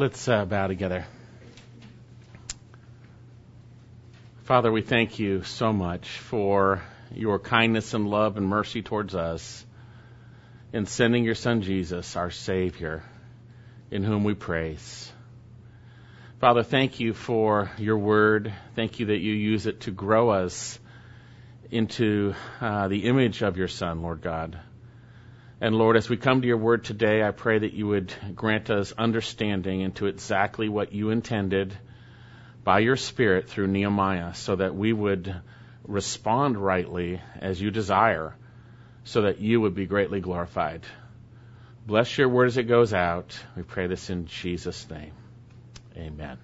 Let's uh, bow together. Father, we thank you so much for your kindness and love and mercy towards us in sending your Son Jesus, our Savior, in whom we praise. Father, thank you for your word. Thank you that you use it to grow us into uh, the image of your Son, Lord God. And Lord, as we come to your word today, I pray that you would grant us understanding into exactly what you intended by your Spirit through Nehemiah so that we would respond rightly as you desire so that you would be greatly glorified. Bless your word as it goes out. We pray this in Jesus' name. Amen.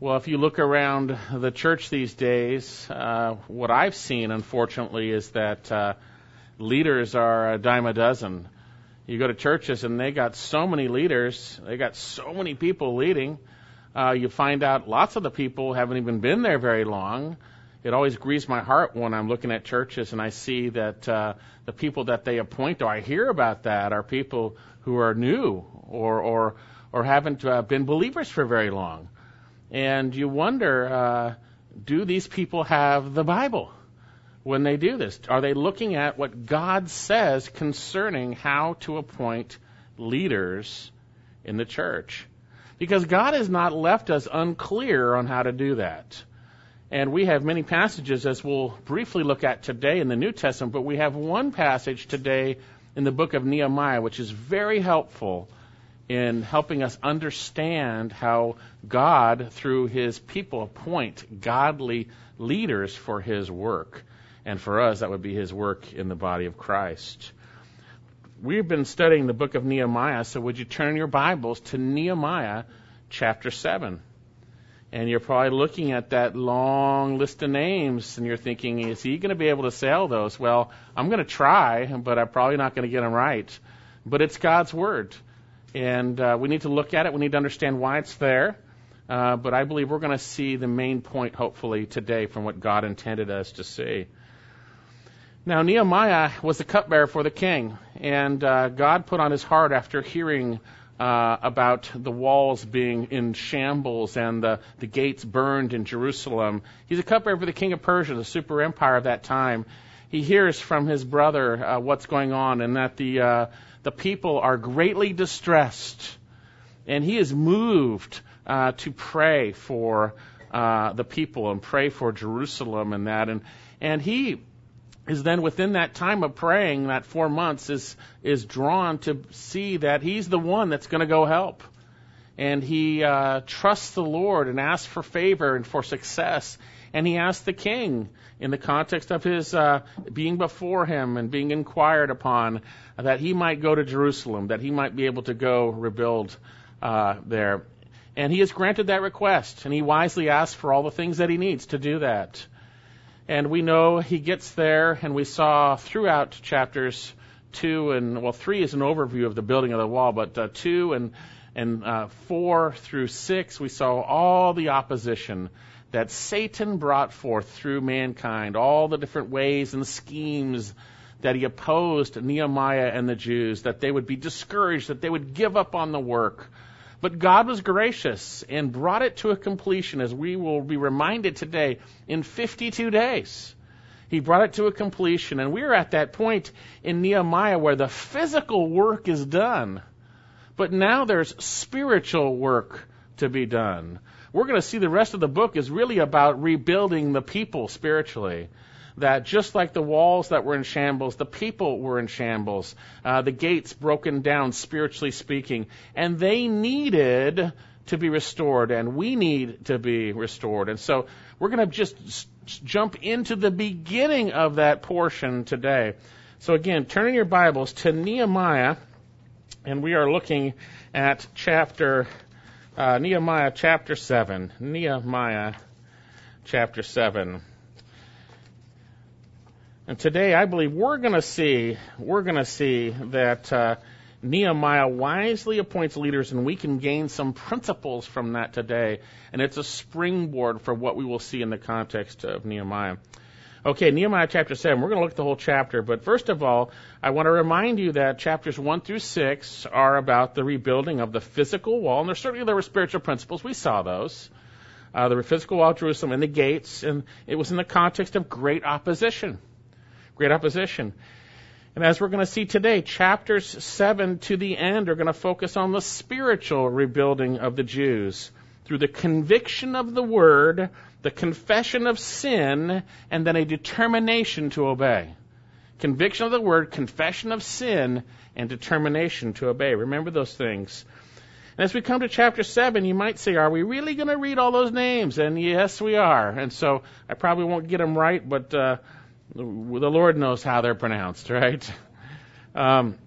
Well, if you look around the church these days, uh, what I've seen, unfortunately, is that uh, leaders are a dime a dozen. You go to churches and they got so many leaders, they got so many people leading. Uh, you find out lots of the people haven't even been there very long. It always grieves my heart when I'm looking at churches and I see that uh, the people that they appoint, or I hear about that, are people who are new or or or haven't uh, been believers for very long. And you wonder, uh, do these people have the Bible? When they do this? Are they looking at what God says concerning how to appoint leaders in the church? Because God has not left us unclear on how to do that. And we have many passages, as we'll briefly look at today in the New Testament, but we have one passage today in the book of Nehemiah, which is very helpful in helping us understand how God, through his people, appoint godly leaders for his work. And for us, that would be his work in the body of Christ. We've been studying the book of Nehemiah, so would you turn your Bibles to Nehemiah chapter 7? And you're probably looking at that long list of names and you're thinking, is he going to be able to say all those? Well, I'm going to try, but I'm probably not going to get them right. But it's God's Word. And uh, we need to look at it. We need to understand why it's there. Uh, but I believe we're going to see the main point, hopefully, today from what God intended us to see. Now, Nehemiah was the cupbearer for the king, and uh, God put on his heart after hearing uh, about the walls being in shambles and the, the gates burned in Jerusalem. He's a cupbearer for the king of Persia, the super empire of that time. He hears from his brother uh, what's going on and that the, uh, the people are greatly distressed. And he is moved uh, to pray for uh, the people and pray for Jerusalem and that. And, and he is then within that time of praying, that four months, is is drawn to see that he's the one that's going to go help, and he uh, trusts the Lord and asks for favor and for success, and he asks the king in the context of his uh, being before him and being inquired upon that he might go to Jerusalem, that he might be able to go rebuild uh, there, and he has granted that request, and he wisely asks for all the things that he needs to do that. And we know he gets there, and we saw throughout chapters two and well, three is an overview of the building of the wall, but uh, two and and uh, four through six, we saw all the opposition that Satan brought forth through mankind, all the different ways and schemes that he opposed Nehemiah and the Jews, that they would be discouraged, that they would give up on the work, but God was gracious and brought it to a completion, as we will be reminded today, in 52 days. He brought it to a completion, and we're at that point in Nehemiah where the physical work is done. But now there's spiritual work to be done. We're going to see the rest of the book is really about rebuilding the people spiritually that just like the walls that were in shambles, the people were in shambles, uh, the gates broken down, spiritually speaking, and they needed to be restored, and we need to be restored. And so we're going to just jump into the beginning of that portion today. So again, turning your Bibles to Nehemiah, and we are looking at chapter uh, Nehemiah chapter seven. Nehemiah chapter seven. And today, I believe we're going to see we're going to see that uh, Nehemiah wisely appoints leaders, and we can gain some principles from that today. And it's a springboard for what we will see in the context of Nehemiah. Okay, Nehemiah chapter 7. We're going to look at the whole chapter, but first of all, I want to remind you that chapters 1 through 6 are about the rebuilding of the physical wall, and there certainly there were spiritual principles. We saw those. Uh, the physical wall of Jerusalem and the gates, and it was in the context of great opposition. Great opposition. And as we're going to see today, chapters 7 to the end are going to focus on the spiritual rebuilding of the Jews through the conviction of the word, the confession of sin, and then a determination to obey. Conviction of the word, confession of sin, and determination to obey. Remember those things. And as we come to chapter 7, you might say, Are we really going to read all those names? And yes, we are. And so I probably won't get them right, but uh, the Lord knows how they're pronounced, right? Um,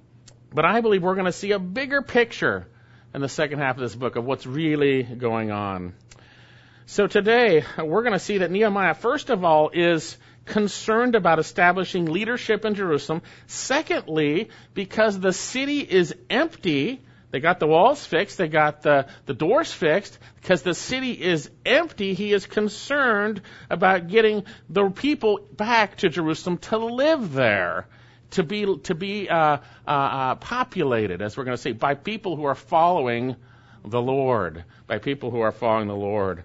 but I believe we're going to see a bigger picture in the second half of this book of what's really going on. So today, we're going to see that Nehemiah, first of all, is concerned about establishing leadership in Jerusalem. Secondly, because the city is empty, they got the walls fixed, they got the, the doors fixed. Because the city is empty, he is concerned about getting the people back to Jerusalem to live there, to be to be uh, uh, uh, populated, as we're going to see, by people who are following the Lord, by people who are following the Lord.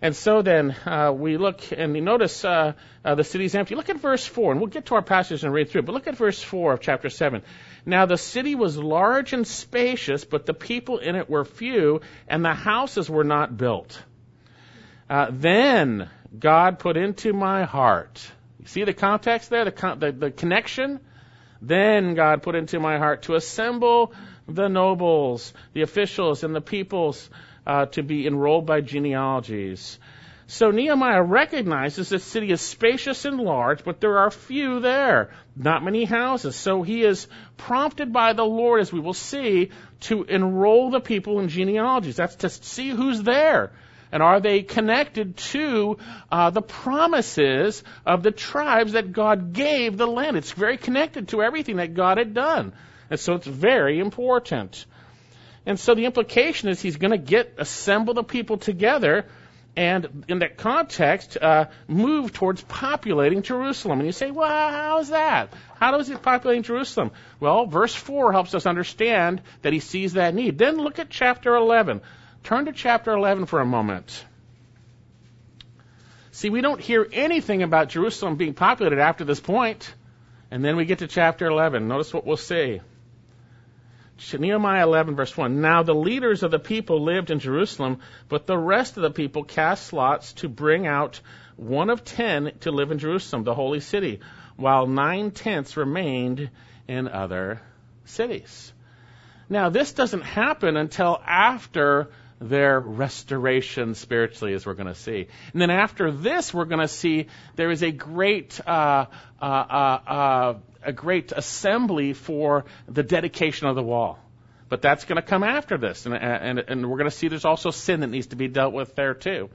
And so then uh, we look and you notice uh, uh, the city's empty. Look at verse 4, and we'll get to our passage and read through but look at verse 4 of chapter 7. Now the city was large and spacious, but the people in it were few, and the houses were not built. Uh, then God put into my heart. You see the context there, the, con- the, the connection? Then God put into my heart to assemble the nobles, the officials, and the peoples uh, to be enrolled by genealogies. So Nehemiah recognizes the city is spacious and large, but there are few there, not many houses. So he is prompted by the Lord, as we will see, to enroll the people in genealogies. That's to see who's there. And are they connected to uh, the promises of the tribes that God gave the land? It's very connected to everything that God had done. And so it's very important. And so the implication is he's going to get, assemble the people together and in that context, uh, move towards populating Jerusalem. And you say, well, how is that? How does he populate Jerusalem? Well, verse 4 helps us understand that he sees that need. Then look at chapter 11. Turn to chapter 11 for a moment. See, we don't hear anything about Jerusalem being populated after this point. And then we get to chapter 11. Notice what we'll see. Nehemiah 11, verse 1. Now the leaders of the people lived in Jerusalem, but the rest of the people cast lots to bring out one of ten to live in Jerusalem, the holy city, while nine tenths remained in other cities. Now, this doesn't happen until after their restoration spiritually, as we're going to see. And then after this, we're going to see there is a great uh, uh, uh, uh a great assembly for the dedication of the wall. But that's going to come after this, and, and, and we're going to see there's also sin that needs to be dealt with there too.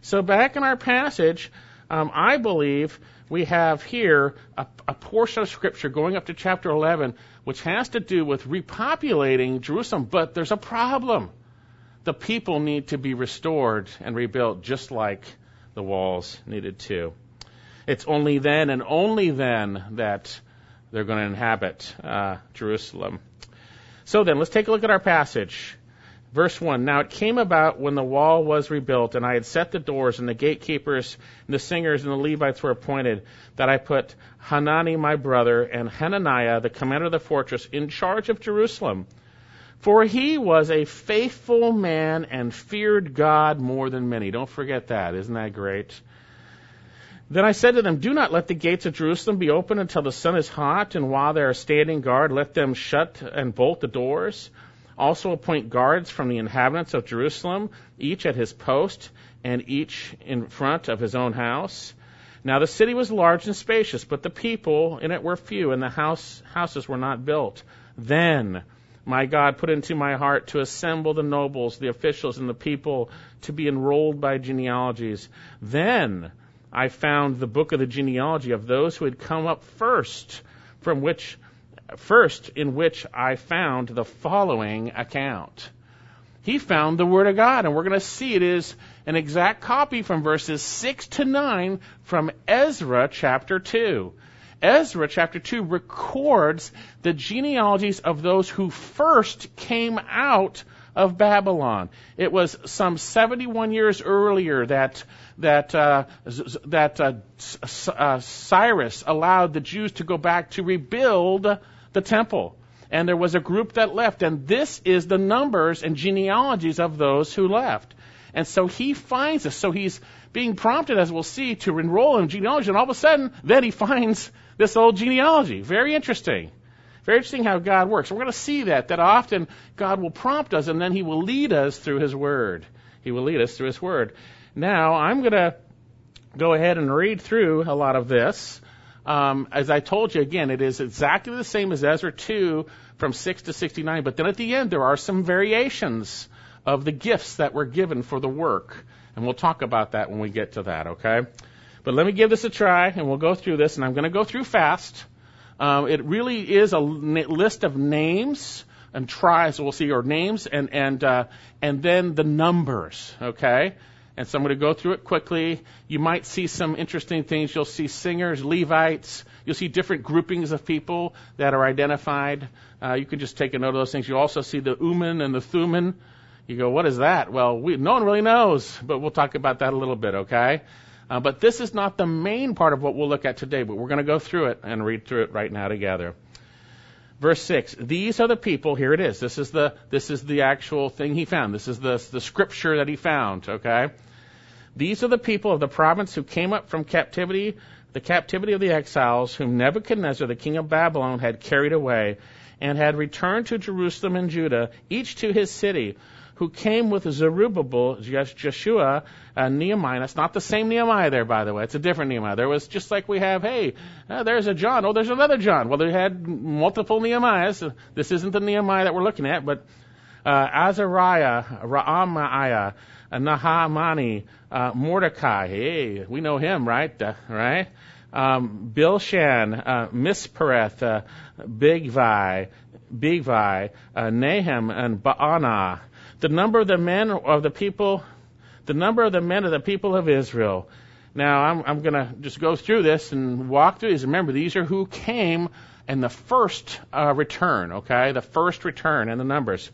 So back in our passage, um, I believe we have here a, a portion of Scripture going up to chapter 11, which has to do with repopulating Jerusalem. But there's a problem. The people need to be restored and rebuilt just like the walls needed to. It's only then and only then that they're going to inhabit uh, Jerusalem. So then, let's take a look at our passage. Verse 1 Now it came about when the wall was rebuilt, and I had set the doors, and the gatekeepers, and the singers, and the Levites were appointed, that I put Hanani my brother, and Hananiah, the commander of the fortress, in charge of Jerusalem. For he was a faithful man and feared God more than many. Don't forget that. Isn't that great? Then I said to them, Do not let the gates of Jerusalem be open until the sun is hot, and while they are standing guard, let them shut and bolt the doors. Also appoint guards from the inhabitants of Jerusalem, each at his post, and each in front of his own house. Now the city was large and spacious, but the people in it were few, and the house, houses were not built. Then my God put into my heart to assemble the nobles, the officials, and the people to be enrolled by genealogies. Then I found the book of the genealogy of those who had come up first, from which first in which I found the following account. He found the Word of God, and we're going to see it is an exact copy from verses 6 to 9 from Ezra chapter 2. Ezra chapter 2 records the genealogies of those who first came out of Babylon. It was some 71 years earlier that that uh, that uh, uh, Cyrus allowed the Jews to go back to rebuild the temple. And there was a group that left, and this is the numbers and genealogies of those who left. And so he finds us. So he's being prompted, as we'll see, to enroll in genealogy, and all of a sudden, then he finds this old genealogy. Very interesting. Very interesting how God works. We're going to see that, that often God will prompt us and then He will lead us through His Word. He will lead us through His Word. Now, I'm going to go ahead and read through a lot of this. Um, as I told you, again, it is exactly the same as Ezra 2 from 6 to 69, but then at the end there are some variations of the gifts that were given for the work. And we'll talk about that when we get to that, okay? But let me give this a try, and we'll go through this, and I'm going to go through fast. Um, it really is a list of names and tribes. We'll see, or names and and uh, and then the numbers. Okay. And so I'm going to go through it quickly. You might see some interesting things. You'll see singers, Levites. You'll see different groupings of people that are identified. Uh, you can just take a note of those things. You also see the Urim and the Thummim. You go, what is that? Well, we, no one really knows, but we'll talk about that a little bit, okay? Uh, but this is not the main part of what we'll look at today, but we're going to go through it and read through it right now together. Verse 6. These are the people, here it is. This is the, this is the actual thing he found. This is the, the scripture that he found, okay? These are the people of the province who came up from captivity, the captivity of the exiles, whom Nebuchadnezzar, the king of Babylon, had carried away, and had returned to Jerusalem and Judah, each to his city who came with Zerubbabel, Jeshua, uh, Nehemiah. It's not the same Nehemiah there, by the way. It's a different Nehemiah. There was just like we have, hey, uh, there's a John. Oh, there's another John. Well, they had multiple Nehemiahs. This isn't the Nehemiah that we're looking at, but uh, Azariah, Raamiah, Nahamani, uh, Mordecai. Hey, we know him, right? Uh, right? Um, Bilshan, uh, Mispereth, uh, Bigvi, Bigvi, uh, and Baanah. The number of the men of the people, the number of the men of the people of Israel. Now, I'm, I'm going to just go through this and walk through these. Remember, these are who came in the first uh, return, okay? The first return and the numbers.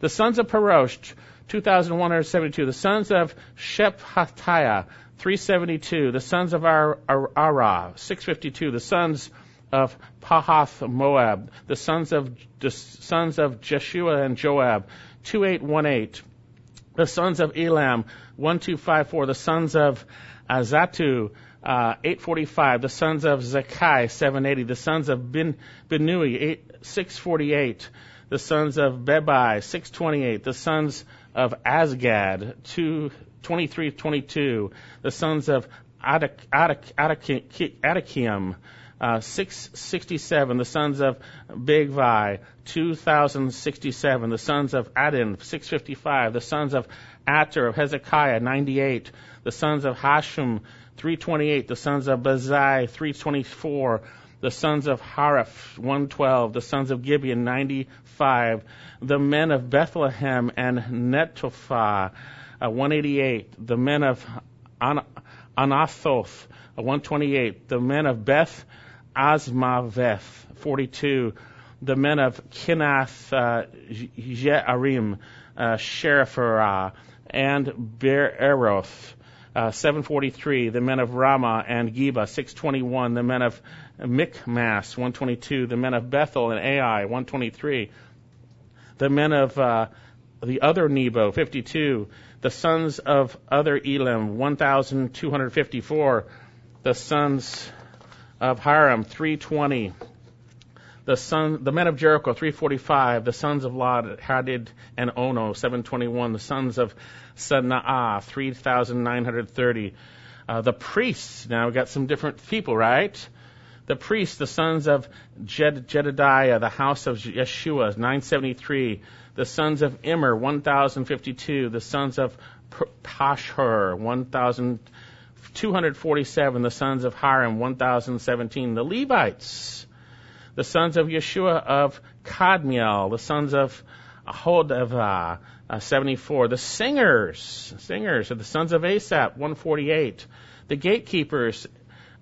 The sons of Parosh, 2,172. The sons of Shephatiah, 372. The sons of Ar- Ar- Arah, 652. The sons of Pahath Moab. The sons of the sons of Jeshua and Joab, 2818. The sons of Elam, 1254. The sons of Azatu, uh, 845. The sons of Zakai, 780. The sons of Bin, Binui, 648. The sons of Bebai, 628. The sons of Azgad, 2322. The sons of Adak, Adakim, uh, 667, the sons of Bigvi, 2067, the sons of Adin, 655, the sons of Ater of Hezekiah, 98, the sons of Hashum, 328, the sons of Bazai, 324, the sons of Haraph, 112, the sons of Gibeon, 95, the men of Bethlehem and Netophah, uh, 188, the men of An- Anathoth, uh, 128, the men of Beth Asmaveth, 42. The men of Kinath uh, Jearim, uh, and Beeroth, uh, 743. The men of Ramah and Geba, 621. The men of Michmas, 122. The men of Bethel and Ai, 123. The men of uh, the other Nebo, 52. The sons of other Elam, 1,254. The sons of Hiram, 320. The son, the men of Jericho, 345. The sons of Lod, Hadid and Ono, 721. The sons of Senaah, 3,930. Uh, the priests, now we've got some different people, right? The priests, the sons of Jed, Jedediah, the house of Yeshua, 973. The sons of Immer, 1,052. The sons of Pashur, 1,000. 247, the sons of Hiram, 1017, the Levites, the sons of Yeshua of Kadmiel, the sons of Ahodavah, uh, 74. The singers, singers are the sons of Asaph, 148. The gatekeepers,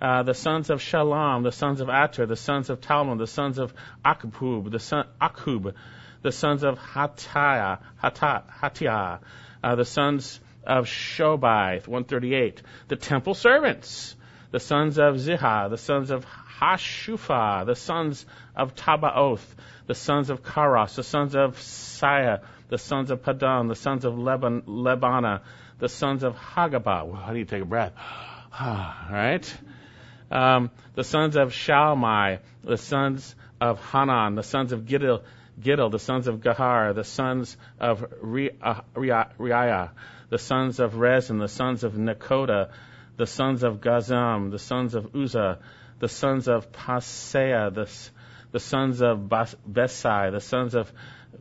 uh, the sons of Shalom, the sons of Ater, the sons of Talmud, the sons of Akub, the son Akub, the sons of Hatiah, Hatiah, uh, the sons of Shobai, 138. The temple servants, the sons of Ziha, the sons of Hashupha, the sons of Tabaoth, the sons of Karos, the sons of Saya, the sons of Padan, the sons of Leban, Lebana, the sons of Hagabah. Well, how do you take a breath? All right. Um, the sons of Shalmai, the sons of Hanan, the sons of Giddel, Giddel, the sons of Gahar, the sons of Riah, the sons of Rezin, the sons of Nekoda, the sons of Gazam, the sons of Uzzah, the sons of Paseah, the, the sons of Besai, the sons of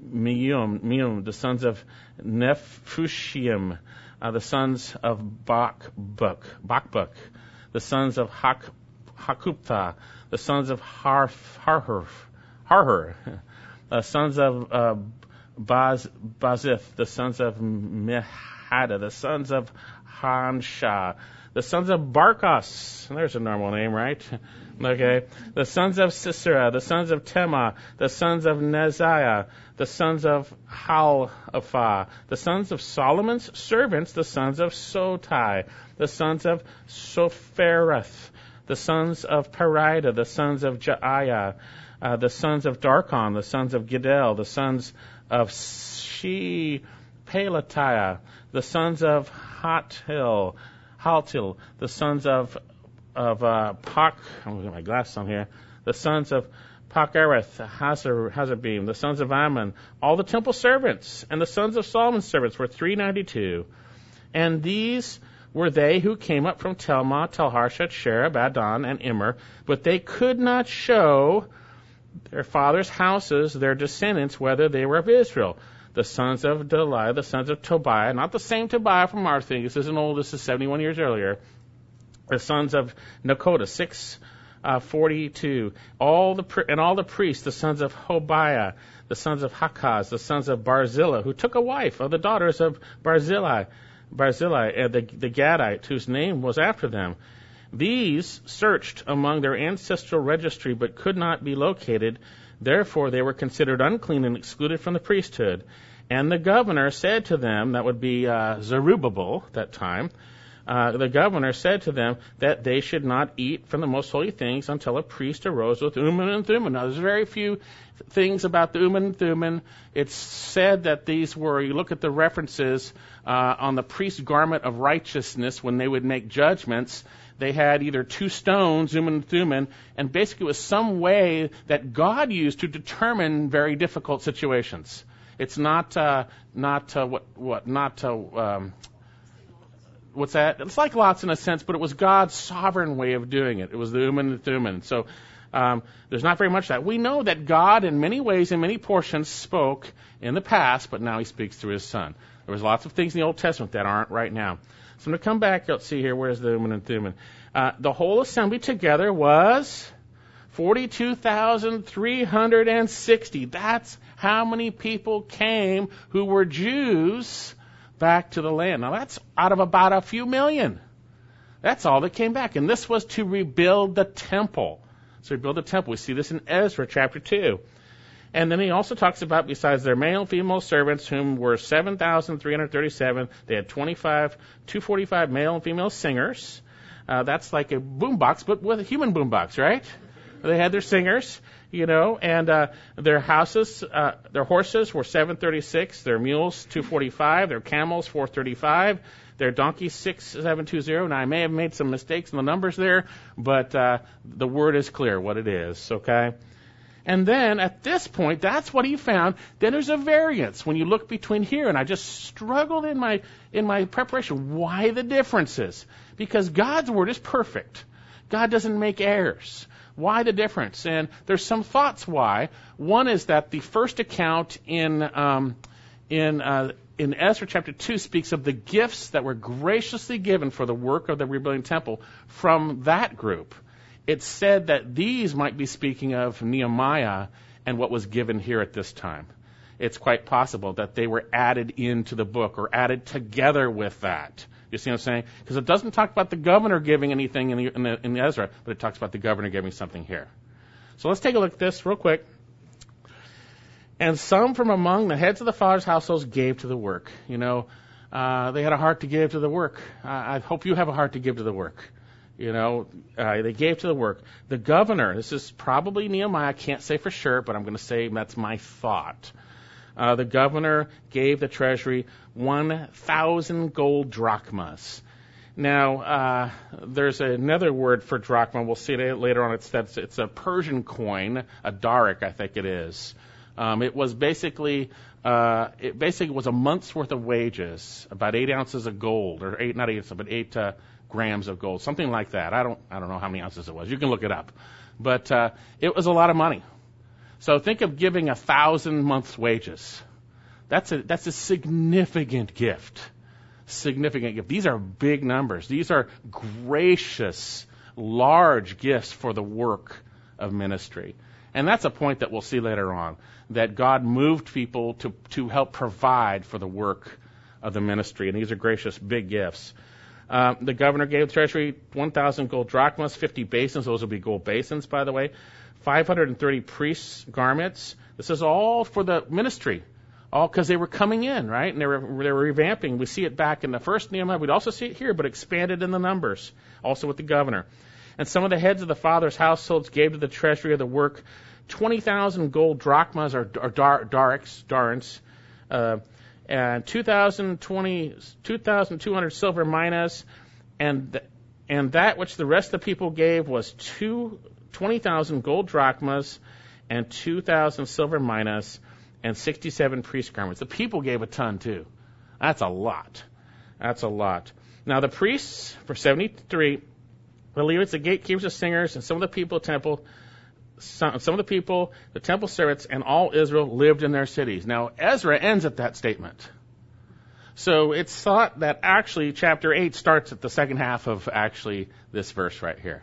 Meum, Meum the sons of Nephushim, uh, the sons of Bakbuk, Bakbuk, the sons of Hak, Hakupta, the sons of Harf, Harhur, Harhur, uh, sons of uh, Baz, Bazith, the sons of Mehada, the sons of Hansha, the sons of Barkos. There's a normal name, right? Okay. The sons of Sisera, the sons of Tema, the sons of Neziah, the sons of Halapha, the sons of Solomon's servants, the sons of Sotai, the sons of Sophereth, the sons of Perida, the sons of Jaiah, uh, the sons of Darkon, the sons of Giddel, the sons of She Pelatiah, the sons of Hatil, Haltil, the sons of of uh, Pak. I'm to get my glasses on here. The sons of Pachereth, Hazar, the sons of Ammon, all the temple servants, and the sons of Solomon's servants were 392. And these were they who came up from Telma, Telharsha, Cherub, Adon, and Immer, but they could not show their fathers' houses, their descendants, whether they were of Israel the sons of Deliah, the sons of Tobiah, not the same Tobiah from our thing. This isn't old. This is 71 years earlier. The sons of Nakoda, 642. Uh, all the and all the priests, the sons of Hobiah, the sons of Hakaz, the sons of Barzillai, who took a wife of the daughters of Barzillai, Barzillai, uh, the, the Gadite, whose name was after them. These searched among their ancestral registry, but could not be located. Therefore, they were considered unclean and excluded from the priesthood. And the governor said to them, that would be uh, Zerubbabel that time, uh, the governor said to them that they should not eat from the most holy things until a priest arose with Urim and Thummim. Now, there's very few things about the Urim and Thummim. It's said that these were, you look at the references uh, on the priest's garment of righteousness when they would make judgments, they had either two stones, Urim and Thummim, and basically it was some way that God used to determine very difficult situations. It's not uh, not uh, what what not uh, um, what's that? It's like lots in a sense, but it was God's sovereign way of doing it. It was the Urim and the Thummim. So um, there's not very much that. We know that God, in many ways, in many portions, spoke in the past, but now He speaks through His Son. There was lots of things in the Old Testament that aren't right now. So I'm going to come back. Let's see here. Where's the Urim and Thummim? Uh, the whole assembly together was 42,360. That's how many people came who were Jews back to the land. Now that's out of about a few million. That's all that came back. And this was to rebuild the temple. So rebuild the temple. We see this in Ezra chapter 2. And then he also talks about, besides their male and female servants, whom were 7,337, they had 25, 245 male and female singers. Uh, that's like a boombox, but with a human boombox, right? They had their singers, you know, and uh, their houses, uh, their horses were 736, their mules 245, their camels 435, their donkeys 6720. Now I may have made some mistakes in the numbers there, but uh, the word is clear what it is, okay? And then at this point, that's what he found. Then there's a variance when you look between here, and I just struggled in my in my preparation. Why the differences? Because God's word is perfect. God doesn't make errors. Why the difference? And there's some thoughts why. One is that the first account in um, in uh, in Ezra chapter two speaks of the gifts that were graciously given for the work of the rebuilding temple from that group it's said that these might be speaking of Nehemiah and what was given here at this time. it's quite possible that they were added into the book or added together with that. You see what I'm saying? Because it doesn't talk about the governor giving anything in, the, in, the, in Ezra, but it talks about the governor giving something here. So let's take a look at this real quick. And some from among the heads of the fathers' households gave to the work. You know, uh, they had a heart to give to the work. I, I hope you have a heart to give to the work. You know, uh, they gave to the work. The governor, this is probably Nehemiah, I can't say for sure, but I'm going to say that's my thought. Uh, the governor gave the treasury 1,000 gold drachmas. Now, uh, there's another word for drachma. We'll see it later on. It's, that's, it's a Persian coin, a daric, I think it is. Um, it was basically uh, it basically was a month's worth of wages, about eight ounces of gold, or eight not eight but eight uh, grams of gold, something like that. I don't I don't know how many ounces it was. You can look it up, but uh, it was a lot of money. So think of giving a thousand months' wages. That's a that's a significant gift. Significant gift. These are big numbers. These are gracious, large gifts for the work of ministry. And that's a point that we'll see later on that God moved people to, to help provide for the work of the ministry. And these are gracious, big gifts. Uh, the governor gave the treasury 1,000 gold drachmas, 50 basins. Those will be gold basins, by the way. 530 priests' garments. This is all for the ministry, all because they were coming in, right? And they were, they were revamping. We see it back in the first Nehemiah. We'd also see it here, but expanded in the numbers, also with the governor. And some of the heads of the fathers' households gave to the treasury of the work 20,000 gold drachmas or, or dar, darics, darins, uh, and 2,200 silver minas, and th- and that which the rest of the people gave was two, 20,000 gold drachmas and 2,000 silver minas and 67 priest garments. The people gave a ton too. That's a lot. That's a lot. Now the priests for 73, the Levites, the gatekeepers, the singers, and some of the people temple some, some of the people, the temple servants, and all Israel lived in their cities. Now, Ezra ends at that statement. So it's thought that actually chapter 8 starts at the second half of actually this verse right here.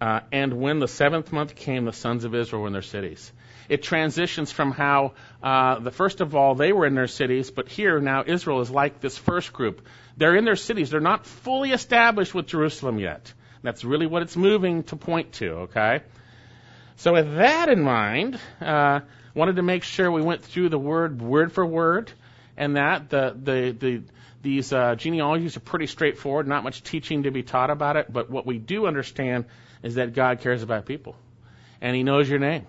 Uh, and when the seventh month came, the sons of Israel were in their cities. It transitions from how, uh, the first of all, they were in their cities, but here now Israel is like this first group. They're in their cities. They're not fully established with Jerusalem yet. That's really what it's moving to point to, okay? So with that in mind, uh, wanted to make sure we went through the word word for word, and that the the, the these uh, genealogies are pretty straightforward. Not much teaching to be taught about it, but what we do understand is that God cares about people, and He knows your name,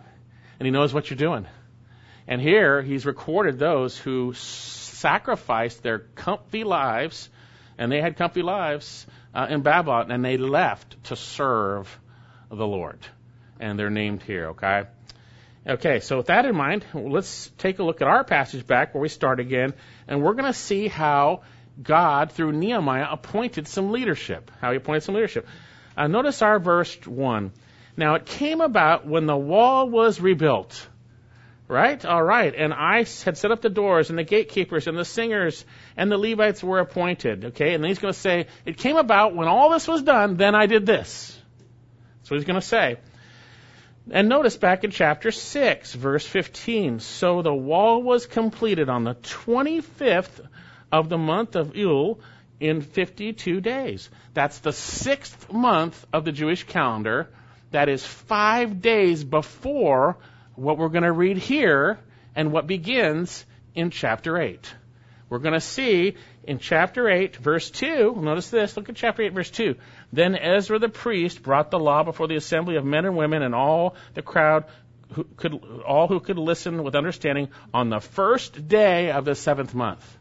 and He knows what you're doing. And here He's recorded those who sacrificed their comfy lives, and they had comfy lives uh, in Babylon, and they left to serve the Lord and they're named here, okay? Okay, so with that in mind, let's take a look at our passage back where we start again, and we're going to see how God, through Nehemiah, appointed some leadership. How he appointed some leadership. Uh, notice our verse 1. Now it came about when the wall was rebuilt. Right? All right. And I had set up the doors, and the gatekeepers, and the singers, and the Levites were appointed. Okay? And then he's going to say, It came about when all this was done, then I did this. That's what he's going to say. And notice back in chapter 6, verse 15. So the wall was completed on the 25th of the month of Elul in 52 days. That's the sixth month of the Jewish calendar. That is five days before what we're going to read here and what begins in chapter 8. We're going to see in chapter 8, verse 2, notice this, look at chapter 8, verse 2. Then Ezra the priest brought the law before the assembly of men and women and all the crowd who could, all who could listen with understanding on the first day of the seventh month.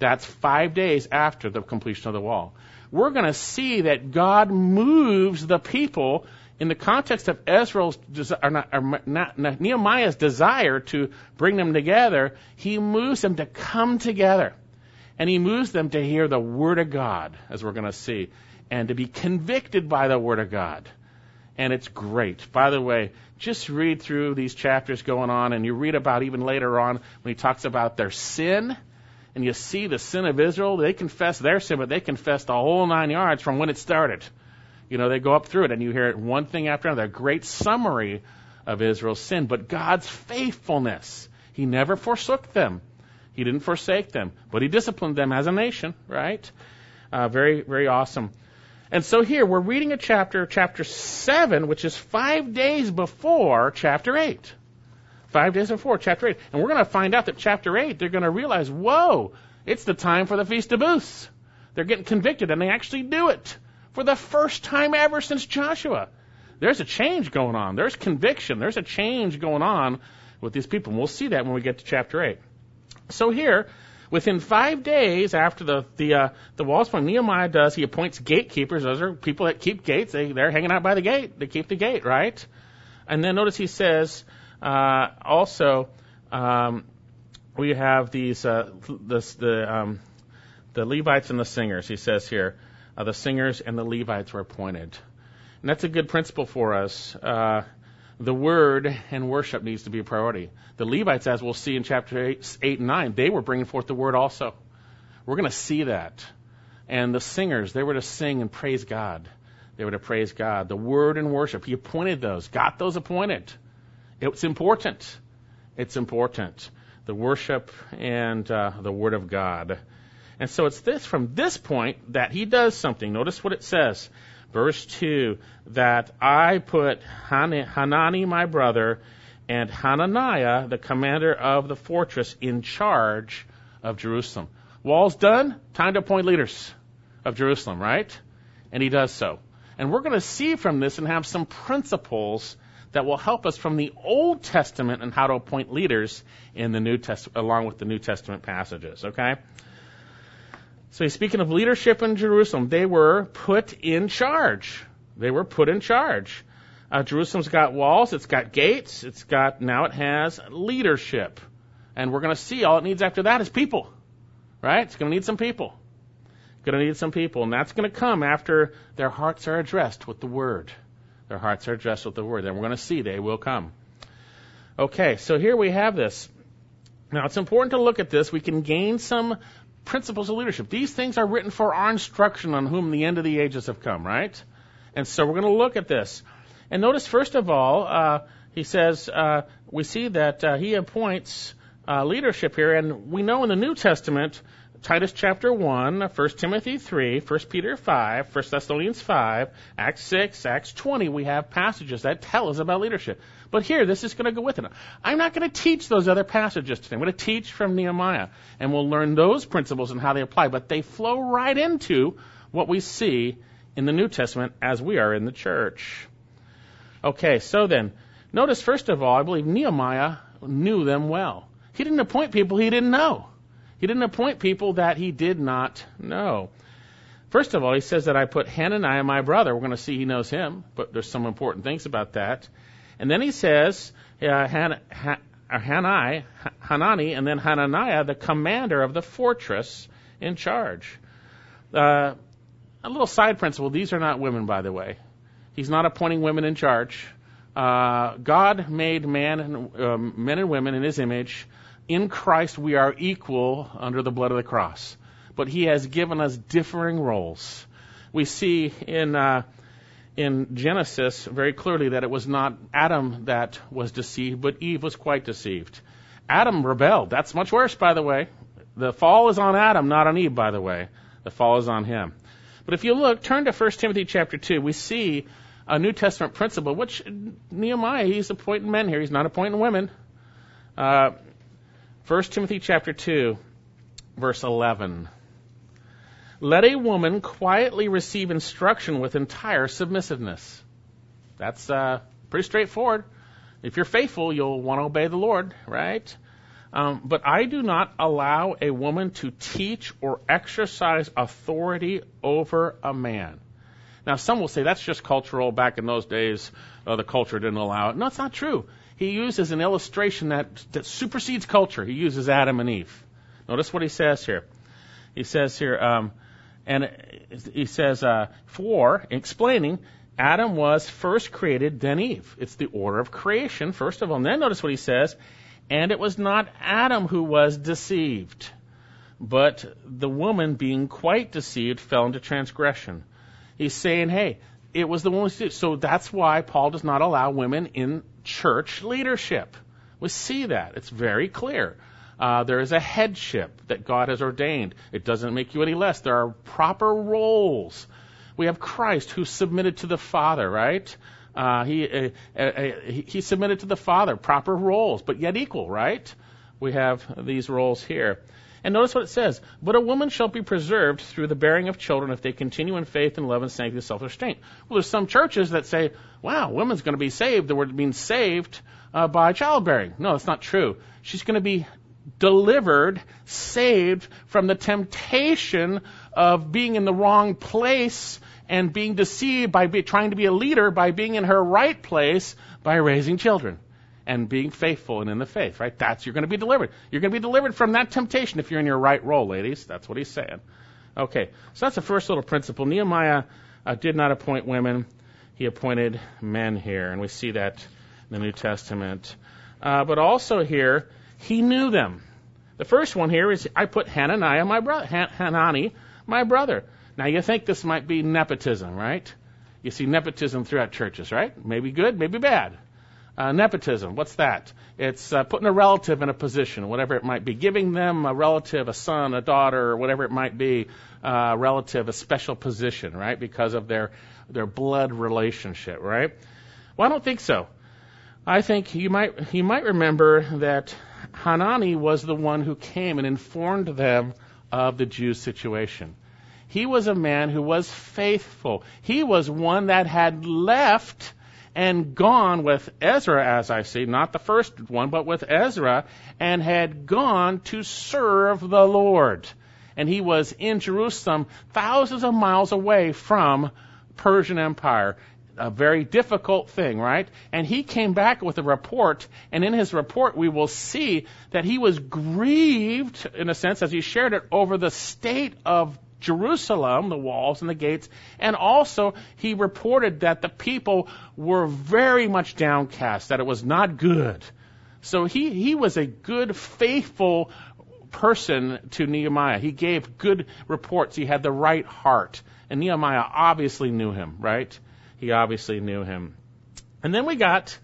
That's five days after the completion of the wall. We're going to see that God moves the people in the context of Ezra's or not, or not, Nehemiah's desire to bring them together. He moves them to come together, and he moves them to hear the word of God, as we're going to see and to be convicted by the Word of God. And it's great. By the way, just read through these chapters going on, and you read about even later on when he talks about their sin, and you see the sin of Israel. They confess their sin, but they confess the whole nine yards from when it started. You know, they go up through it, and you hear it one thing after another. A great summary of Israel's sin, but God's faithfulness He never forsook them. He didn't forsake them, but he disciplined them as a nation, right? Uh, very, very awesome. And so here we're reading a chapter, chapter 7, which is five days before chapter 8. Five days before chapter 8. And we're going to find out that chapter 8, they're going to realize, whoa, it's the time for the Feast of Booths. They're getting convicted, and they actually do it for the first time ever since Joshua. There's a change going on. There's conviction. There's a change going on with these people. And we'll see that when we get to chapter 8. So here, within five days after the the uh, the walls point, Nehemiah does. He appoints gatekeepers. Those are people that keep gates. They they're hanging out by the gate. They keep the gate, right? And then notice he says uh, also um, we have these uh, this, the um, the Levites and the singers. He says here uh, the singers and the Levites were appointed, and that's a good principle for us. Uh, the word and worship needs to be a priority. The Levites, as we'll see in chapter 8, 8 and 9, they were bringing forth the word also. We're going to see that. And the singers, they were to sing and praise God. They were to praise God. The word and worship, he appointed those, got those appointed. It's important. It's important. The worship and uh, the word of God. And so it's this from this point that he does something. Notice what it says verse 2, that I put Hanani, my brother, and Hananiah, the commander of the fortress, in charge of Jerusalem. Wall's done, time to appoint leaders of Jerusalem, right? And he does so. And we're going to see from this and have some principles that will help us from the Old Testament and how to appoint leaders in the New Testament, along with the New Testament passages, okay? So he's speaking of leadership in Jerusalem. They were put in charge. They were put in charge. Uh, Jerusalem's got walls, it's got gates, it's got, now it has leadership. And we're going to see all it needs after that is people. Right? It's going to need some people. Going to need some people. And that's going to come after their hearts are addressed with the Word. Their hearts are addressed with the Word. And we're going to see they will come. Okay, so here we have this. Now it's important to look at this. We can gain some principles of leadership. These things are written for our instruction on whom the end of the ages have come, right? And so we're going to look at this. And notice, first of all, uh, he says, uh, we see that uh, he appoints uh, leadership here, and we know in the New Testament, Titus chapter 1, 1 Timothy 3, 1 Peter 5, 1 Thessalonians 5, Acts 6, Acts 20, we have passages that tell us about leadership. But here, this is going to go with it. I'm not going to teach those other passages today. I'm going to teach from Nehemiah, and we'll learn those principles and how they apply. But they flow right into what we see in the New Testament as we are in the church. Okay, so then, notice first of all, I believe Nehemiah knew them well. He didn't appoint people he didn't know. He didn't appoint people that he did not know. First of all, he says that I put Hananiah, my brother. We're going to see he knows him, but there's some important things about that. And then he says, uh, Han, Han, Hanai, Hanani, and then Hananiah, the commander of the fortress in charge. Uh, a little side principle these are not women, by the way. He's not appointing women in charge. Uh, God made man and, um, men and women in his image. In Christ, we are equal under the blood of the cross. But he has given us differing roles. We see in uh, in Genesis very clearly that it was not Adam that was deceived, but Eve was quite deceived. Adam rebelled. That's much worse, by the way. The fall is on Adam, not on Eve, by the way. The fall is on him. But if you look, turn to 1 Timothy chapter 2, we see a New Testament principle, which Nehemiah, he's appointing men here. He's not appointing women. Uh, 1 Timothy chapter 2, verse 11. Let a woman quietly receive instruction with entire submissiveness. That's uh, pretty straightforward. If you're faithful, you'll want to obey the Lord, right? Um, but I do not allow a woman to teach or exercise authority over a man. Now, some will say that's just cultural. Back in those days, uh, the culture didn't allow it. No, it's not true. He uses an illustration that, that supersedes culture. He uses Adam and Eve. Notice what he says here. He says here, um, and he says, uh, for, explaining, Adam was first created, then Eve. It's the order of creation, first of all. And then notice what he says, and it was not Adam who was deceived, but the woman being quite deceived fell into transgression. He's saying, hey, it was the woman's So that's why Paul does not allow women in church leadership. We see that. It's very clear. Uh, there is a headship that God has ordained. It doesn't make you any less. There are proper roles. We have Christ who submitted to the Father, right? Uh, he, uh, uh, uh he submitted to the Father, proper roles, but yet equal, right? We have these roles here. And notice what it says. But a woman shall be preserved through the bearing of children if they continue in faith and love and sanctity and self-restraint. Well, there's some churches that say, wow, woman's going to be saved. The word means saved uh, by childbearing. No, that's not true. She's going to be delivered, saved from the temptation of being in the wrong place and being deceived by be, trying to be a leader by being in her right place by raising children and being faithful and in the faith, right? That's you're going to be delivered. You're going to be delivered from that temptation if you're in your right role, ladies. That's what he's saying. Okay, so that's the first little principle. Nehemiah uh, did not appoint women; he appointed men here, and we see that in the New Testament. Uh, but also here, he knew them. The first one here is I put Hananiah, my brother, Han- Hanani, my brother. Now you think this might be nepotism, right? You see nepotism throughout churches, right? Maybe good, maybe bad. Uh, nepotism, what's that? It's uh, putting a relative in a position, whatever it might be, giving them a relative, a son, a daughter, or whatever it might be, uh, relative, a special position, right? Because of their their blood relationship, right? Well, I don't think so. I think you might you might remember that Hanani was the one who came and informed them of the Jews' situation. He was a man who was faithful. He was one that had left and gone with Ezra, as I see, not the first one, but with Ezra, and had gone to serve the Lord. And he was in Jerusalem, thousands of miles away from Persian Empire. A very difficult thing, right? And he came back with a report, and in his report we will see that he was grieved, in a sense, as he shared it, over the state of Jerusalem, the walls and the gates, and also he reported that the people were very much downcast, that it was not good. So he, he was a good, faithful person to Nehemiah. He gave good reports. He had the right heart. And Nehemiah obviously knew him, right? He obviously knew him. And then we got,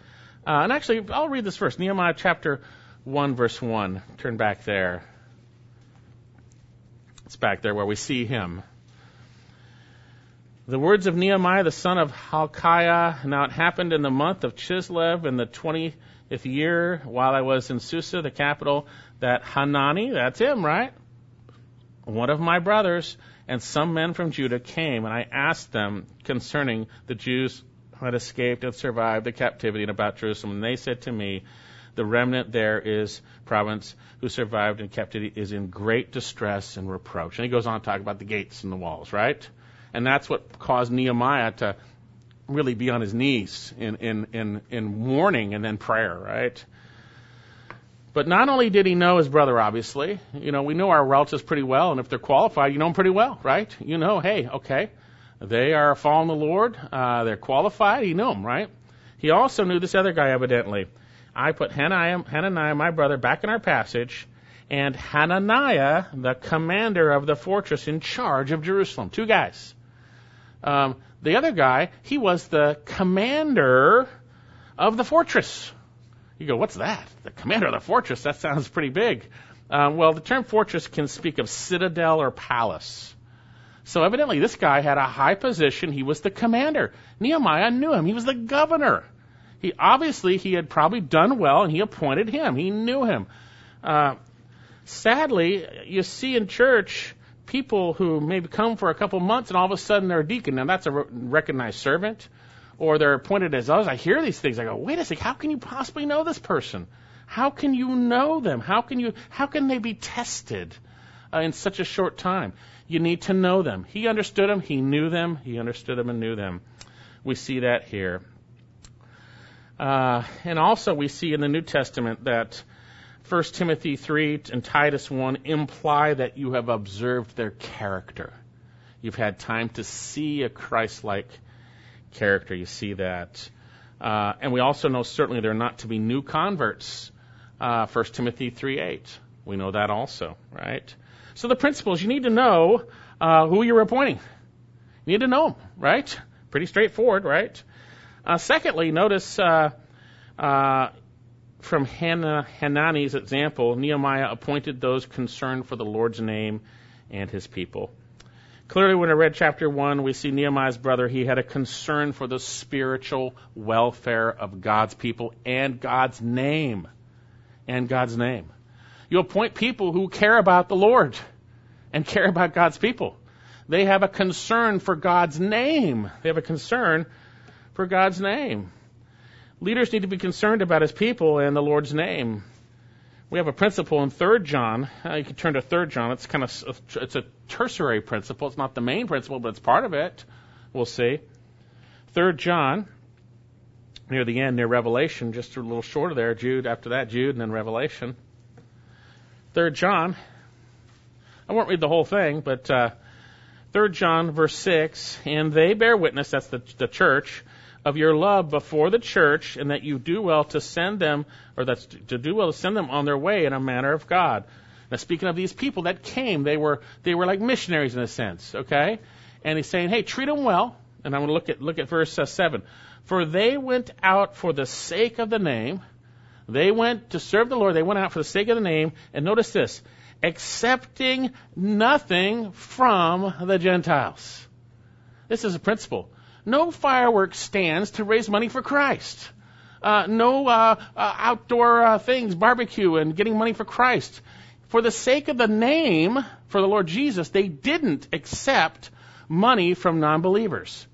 uh, and actually, I'll read this first Nehemiah chapter 1, verse 1. Turn back there. It's back there where we see him. The words of Nehemiah, the son of Hacaliah. Now it happened in the month of Chislev in the 20th year while I was in Susa, the capital, that Hanani, that's him, right? One of my brothers and some men from Judah came, and I asked them concerning the Jews who had escaped and survived the captivity and about Jerusalem. And they said to me, the remnant there is province who survived in captivity is in great distress and reproach. And he goes on to talk about the gates and the walls, right? And that's what caused Nehemiah to really be on his knees in, in, in, in mourning and then prayer, right? But not only did he know his brother, obviously, you know, we know our relatives pretty well, and if they're qualified, you know them pretty well, right? You know, hey, okay, they are following the Lord, uh, they're qualified, he knew them, right? He also knew this other guy, evidently. I put Hananiah, Hananiah, my brother, back in our passage, and Hananiah, the commander of the fortress in charge of Jerusalem. Two guys. Um, the other guy, he was the commander of the fortress. You go, what's that? The commander of the fortress? That sounds pretty big. Um, well, the term fortress can speak of citadel or palace. So evidently, this guy had a high position. He was the commander. Nehemiah knew him. He was the governor. He obviously he had probably done well, and he appointed him. He knew him. Uh, sadly, you see in church people who maybe come for a couple months and all of a sudden they're a deacon. Now that's a recognized servant, or they're appointed as others. I hear these things. I go, wait a second, how can you possibly know this person? How can you know them? How can you? How can they be tested uh, in such a short time? You need to know them. He understood them. He knew them. He understood them and knew them. We see that here. Uh, and also, we see in the New Testament that 1 Timothy 3 and Titus 1 imply that you have observed their character. You've had time to see a Christ like character. You see that. Uh, and we also know certainly they're not to be new converts. Uh, 1 Timothy 3 8. We know that also, right? So the principles, you need to know uh, who you're appointing. You need to know them, right? Pretty straightforward, right? Uh, secondly, notice uh, uh, from Hannah, Hanani's example, Nehemiah appointed those concerned for the Lord's name and his people. Clearly, when I read chapter 1, we see Nehemiah's brother, he had a concern for the spiritual welfare of God's people and God's name. And God's name. You appoint people who care about the Lord and care about God's people. They have a concern for God's name. They have a concern for God's name. Leaders need to be concerned about his people and the Lord's name. We have a principle in Third John. Uh, you can turn to Third John. It's kind of it's a tertiary principle. It's not the main principle, but it's part of it. We'll see. Third John, near the end, near Revelation, just a little shorter there. Jude after that, Jude, and then Revelation. Third John. I won't read the whole thing, but uh, Third John, verse six, and they bear witness. That's the, the church of your love before the church, and that you do well to send them, or that's to do well to send them on their way in a manner of God. Now, speaking of these people that came, they were they were like missionaries in a sense, okay? And he's saying, hey, treat them well. And I'm going to look at look at verse uh, seven. For they went out for the sake of the name. They went to serve the Lord. They went out for the sake of the name. And notice this: accepting nothing from the Gentiles. This is a principle. No fireworks stands to raise money for Christ. Uh, no uh, uh, outdoor uh, things, barbecue, and getting money for Christ. For the sake of the name for the Lord Jesus, they didn't accept money from non-believers,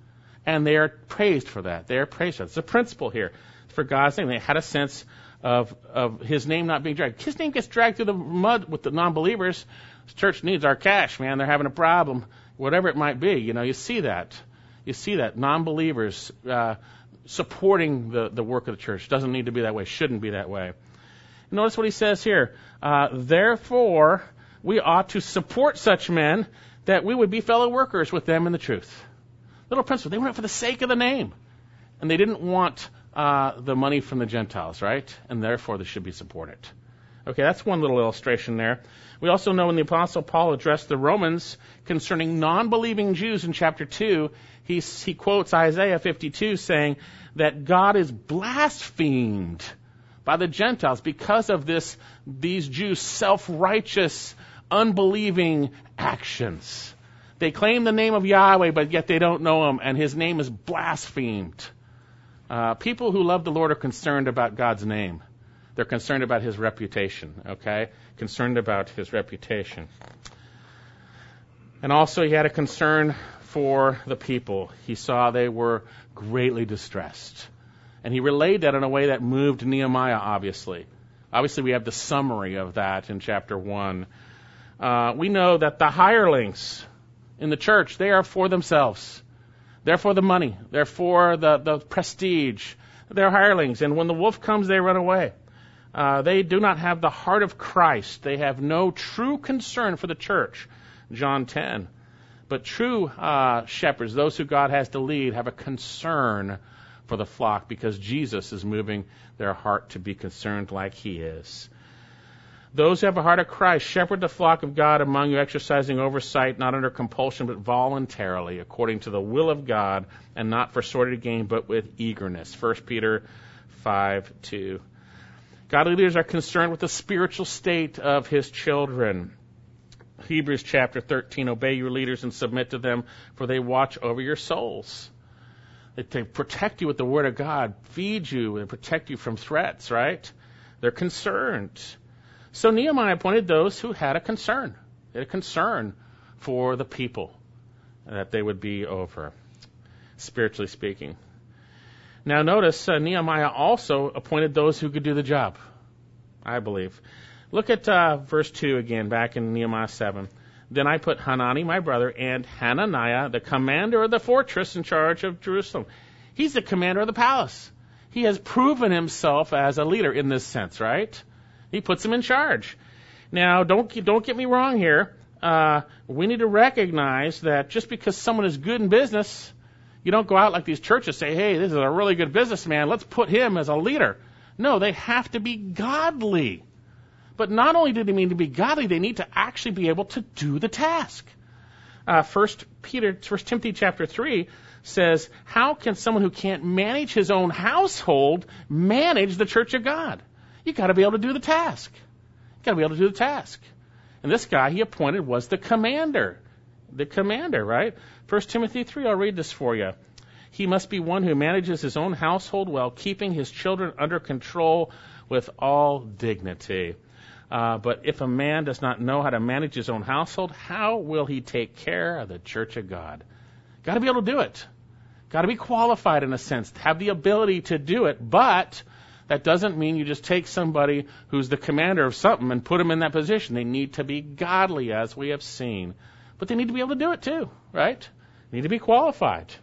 and they are praised for that. They are praised for that. It's a principle here for God's name. They had a sense of of His name not being dragged. His name gets dragged through the mud with the non-believers. The church needs our cash, man. They're having a problem, whatever it might be. You know, you see that. You see that non-believers uh, supporting the the work of the church doesn't need to be that way. Shouldn't be that way. Notice what he says here. Uh, Therefore, we ought to support such men that we would be fellow workers with them in the truth. Little principle. They went out for the sake of the name, and they didn't want uh, the money from the Gentiles, right? And therefore, they should be supported. Okay, that's one little illustration there. We also know when the Apostle Paul addressed the Romans concerning non believing Jews in chapter 2, he, he quotes Isaiah 52 saying that God is blasphemed by the Gentiles because of this, these Jews' self righteous, unbelieving actions. They claim the name of Yahweh, but yet they don't know him, and his name is blasphemed. Uh, people who love the Lord are concerned about God's name. They're concerned about his reputation, okay? Concerned about his reputation. And also, he had a concern for the people. He saw they were greatly distressed. And he relayed that in a way that moved Nehemiah, obviously. Obviously, we have the summary of that in chapter 1. Uh, we know that the hirelings in the church, they are for themselves. They're for the money. They're for the, the prestige. They're hirelings. And when the wolf comes, they run away. Uh, they do not have the heart of Christ. They have no true concern for the church. John 10. But true uh, shepherds, those who God has to lead, have a concern for the flock because Jesus is moving their heart to be concerned like He is. Those who have a heart of Christ shepherd the flock of God among you, exercising oversight, not under compulsion, but voluntarily, according to the will of God, and not for sordid gain, but with eagerness. 1 Peter 5 2. Godly leaders are concerned with the spiritual state of his children. Hebrews chapter 13 Obey your leaders and submit to them, for they watch over your souls they protect you with the Word of God, feed you, and protect you from threats, right? They're concerned. So Nehemiah appointed those who had a concern. Had a concern for the people that they would be over, spiritually speaking. Now, notice uh, Nehemiah also appointed those who could do the job, I believe. Look at uh, verse 2 again, back in Nehemiah 7. Then I put Hanani, my brother, and Hananiah, the commander of the fortress, in charge of Jerusalem. He's the commander of the palace. He has proven himself as a leader in this sense, right? He puts him in charge. Now, don't don't get me wrong here. Uh, we need to recognize that just because someone is good in business, you don't go out like these churches say, "Hey, this is a really good businessman. Let's put him as a leader." No, they have to be godly. But not only do they need to be godly, they need to actually be able to do the task. Uh, First Peter, First Timothy chapter three says, "How can someone who can't manage his own household manage the church of God?" You got to be able to do the task. You got to be able to do the task. And this guy he appointed was the commander. The commander, right? 1 Timothy 3, I'll read this for you. He must be one who manages his own household well, keeping his children under control with all dignity. Uh, but if a man does not know how to manage his own household, how will he take care of the church of God? Got to be able to do it. Got to be qualified in a sense, have the ability to do it. But that doesn't mean you just take somebody who's the commander of something and put them in that position. They need to be godly, as we have seen. But they need to be able to do it too, right? They need to be qualified.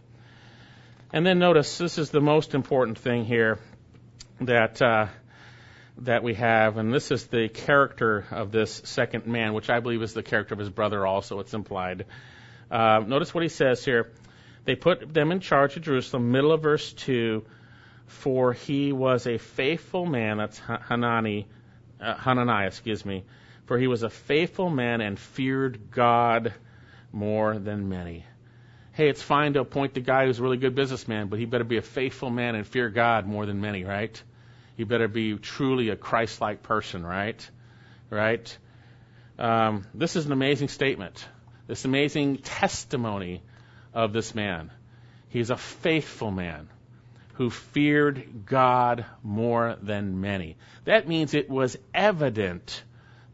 And then notice this is the most important thing here that uh, that we have, and this is the character of this second man, which I believe is the character of his brother. Also, it's implied. Uh, notice what he says here. They put them in charge of Jerusalem, middle of verse two. For he was a faithful man. That's Hanani, uh, Hananiah, excuse me. For he was a faithful man and feared God more than many hey, it's fine to appoint the guy who's a really good businessman, but he better be a faithful man and fear God more than many, right? He better be truly a Christ-like person, right? Right? Um, this is an amazing statement. This amazing testimony of this man. He's a faithful man who feared God more than many. That means it was evident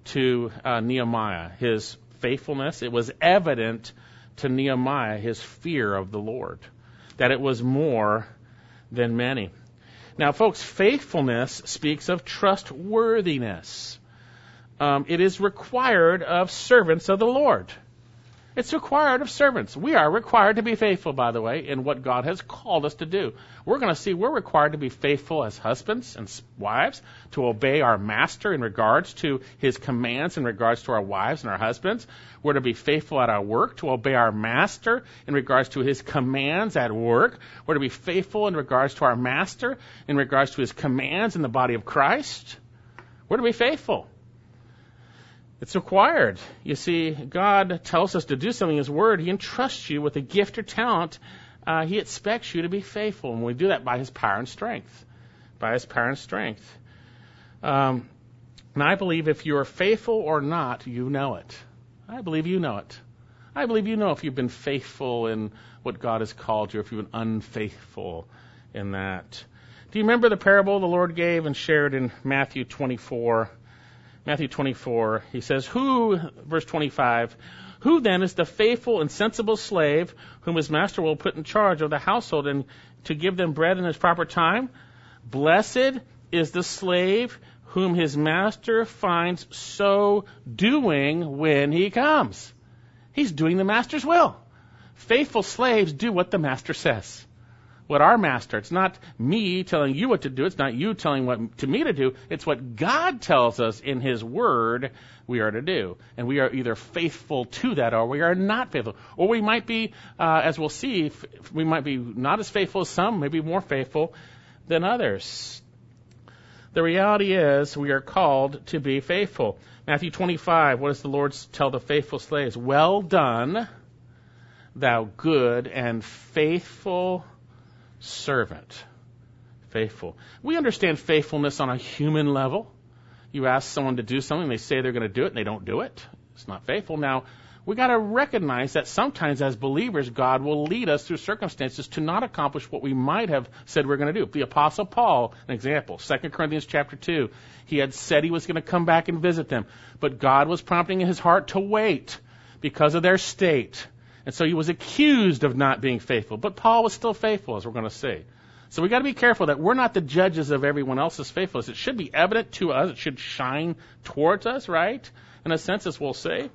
to uh, Nehemiah his faithfulness. It was evident to Nehemiah his fear of the Lord, that it was more than many. Now, folks, faithfulness speaks of trustworthiness. Um, it is required of servants of the Lord. It's required of servants. We are required to be faithful, by the way, in what God has called us to do. We're going to see we're required to be faithful as husbands and wives, to obey our master in regards to his commands in regards to our wives and our husbands. We're to be faithful at our work, to obey our master in regards to his commands at work. We're to be faithful in regards to our master in regards to his commands in the body of Christ. We're to be faithful. It's required. You see, God tells us to do something in His Word. He entrusts you with a gift or talent. Uh, he expects you to be faithful, and we do that by His power and strength. By His power and strength. Um, and I believe if you are faithful or not, you know it. I believe you know it. I believe you know if you've been faithful in what God has called you, if you've been unfaithful in that. Do you remember the parable the Lord gave and shared in Matthew 24? Matthew 24, he says, Who, verse 25, who then is the faithful and sensible slave whom his master will put in charge of the household and to give them bread in his proper time? Blessed is the slave whom his master finds so doing when he comes. He's doing the master's will. Faithful slaves do what the master says what our master. It's not me telling you what to do. It's not you telling what to me to do. It's what God tells us in His Word we are to do, and we are either faithful to that or we are not faithful, or we might be, uh, as we'll see, we might be not as faithful as some, maybe more faithful than others. The reality is we are called to be faithful. Matthew 25, what does the Lord tell the faithful slaves? Well done, thou good and faithful servant. Faithful. We understand faithfulness on a human level. You ask someone to do something, they say they're going to do it, and they don't do it. It's not faithful. Now, we got to recognize that sometimes as believers, God will lead us through circumstances to not accomplish what we might have said we we're going to do. The apostle Paul, an example, 2 Corinthians chapter 2, he had said he was going to come back and visit them, but God was prompting his heart to wait because of their state. And so he was accused of not being faithful. But Paul was still faithful, as we're going to see. So we've got to be careful that we're not the judges of everyone else's faithfulness. It should be evident to us. It should shine towards us, right? In a sense, as we'll say.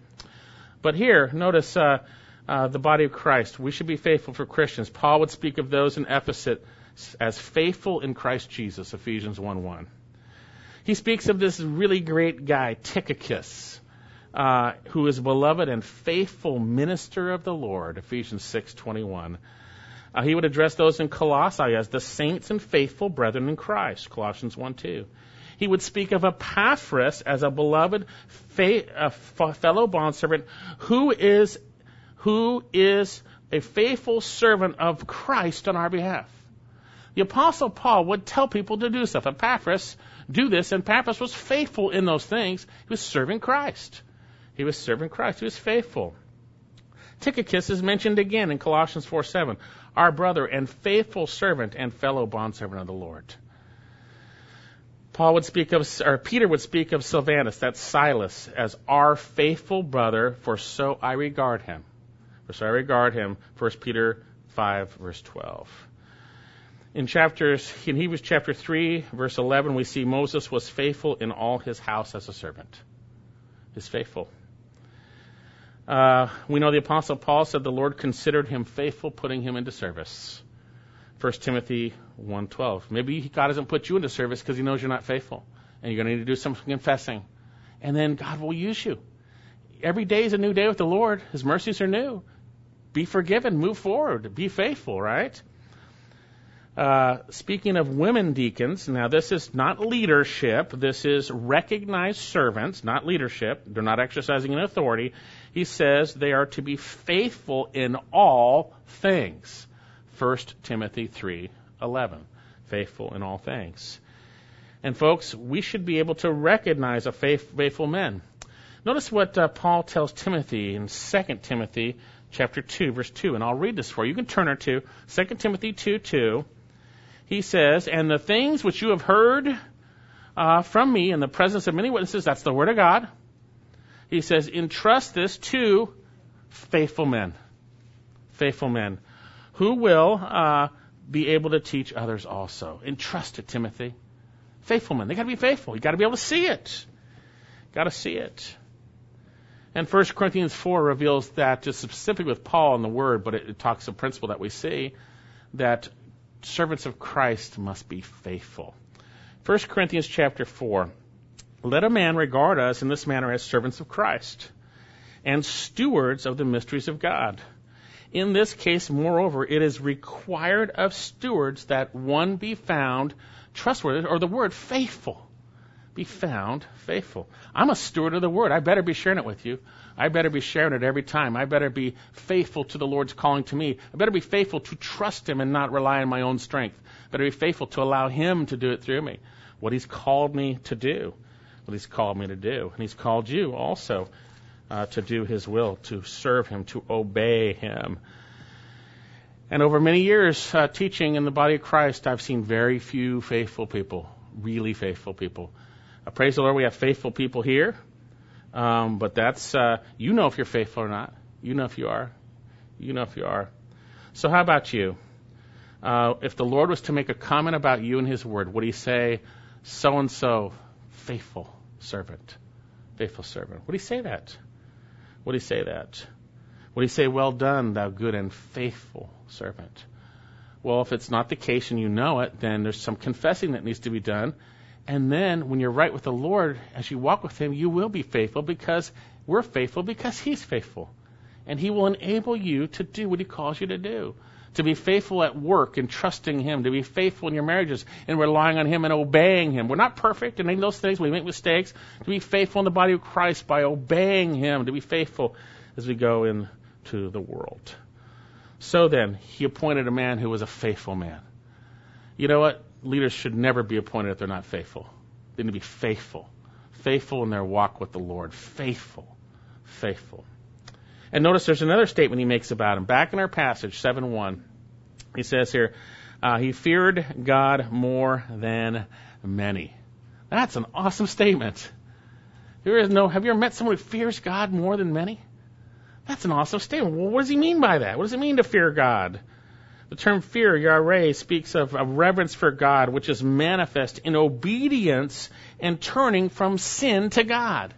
But here, notice uh, uh, the body of Christ. We should be faithful for Christians. Paul would speak of those in Ephesus as faithful in Christ Jesus, Ephesians 1:1. He speaks of this really great guy, Tychicus uh, who is beloved and faithful minister of the Lord, Ephesians 6:21. Uh, he would address those in Colossae as the saints and faithful brethren in Christ, Colossians 1:2. He would speak of Epaphras as a beloved fa- a f- fellow bondservant who is who is a faithful servant of Christ on our behalf. The apostle Paul would tell people to do stuff. Epaphras do this, and Epaphras was faithful in those things. He was serving Christ. He was serving Christ. He was faithful. Tychicus is mentioned again in Colossians 4 7, our brother and faithful servant and fellow bondservant of the Lord. Paul would speak of, or Peter would speak of Silvanus, that's Silas, as our faithful brother, for so I regard him. For so I regard him. 1 Peter 5, verse 12. In chapters, in Hebrews chapter 3, verse 11, we see Moses was faithful in all his house as a servant. He's faithful. Uh, we know the Apostle Paul said the Lord considered him faithful, putting him into service. 1 Timothy 1.12. Maybe God hasn't put you into service because he knows you're not faithful. And you're going to need to do some confessing. And then God will use you. Every day is a new day with the Lord. His mercies are new. Be forgiven. Move forward. Be faithful, right? Uh, speaking of women deacons, now this is not leadership. This is recognized servants, not leadership. They're not exercising an authority. He says they are to be faithful in all things. 1 Timothy 3:11. Faithful in all things. And folks, we should be able to recognize a faith, faithful man. Notice what uh, Paul tells Timothy in 2 Timothy chapter 2 verse 2 and I'll read this for you. You can turn to 2 Timothy 2 2 he says, And the things which you have heard uh, from me in the presence of many witnesses, that's the Word of God. He says, entrust this to faithful men. Faithful men who will uh, be able to teach others also. Entrust it, Timothy. Faithful men. They got to be faithful. You got to be able to see it. Got to see it. And 1 Corinthians 4 reveals that, just specific with Paul and the Word, but it, it talks a principle that we see that servants of Christ must be faithful. 1 Corinthians chapter 4. Let a man regard us in this manner as servants of Christ and stewards of the mysteries of God. In this case, moreover, it is required of stewards that one be found trustworthy, or the word faithful. Be found faithful. I'm a steward of the word. I better be sharing it with you. I better be sharing it every time. I better be faithful to the Lord's calling to me. I better be faithful to trust Him and not rely on my own strength. I better be faithful to allow Him to do it through me. What He's called me to do. What He's called me to do. And He's called you also uh, to do His will, to serve Him, to obey Him. And over many years uh, teaching in the body of Christ, I've seen very few faithful people, really faithful people. Uh, praise the Lord, we have faithful people here. Um, but that's, uh, you know if you're faithful or not. You know if you are. You know if you are. So how about you? Uh, if the Lord was to make a comment about you in His Word, would He say, so and so, faithful servant? Faithful servant. Would He say that? Would He say that? Would He say, well done, thou good and faithful servant? Well, if it's not the case and you know it, then there's some confessing that needs to be done. And then when you're right with the Lord, as you walk with Him, you will be faithful because we're faithful because He's faithful. And He will enable you to do what He calls you to do. To be faithful at work and trusting Him, to be faithful in your marriages and relying on Him and obeying Him. We're not perfect in any of those things. We make mistakes. To be faithful in the body of Christ by obeying Him, to be faithful as we go into the world. So then, He appointed a man who was a faithful man. You know what? leaders should never be appointed if they're not faithful. They need to be faithful. Faithful in their walk with the Lord. Faithful. Faithful. And notice there's another statement he makes about him. Back in our passage, 7 1, he says here, uh, he feared God more than many. That's an awesome statement. There is no, have you ever met someone who fears God more than many? That's an awesome statement. Well, what does he mean by that? What does it mean to fear God? The term fear, yareh, speaks of a reverence for God, which is manifest in obedience and turning from sin to God.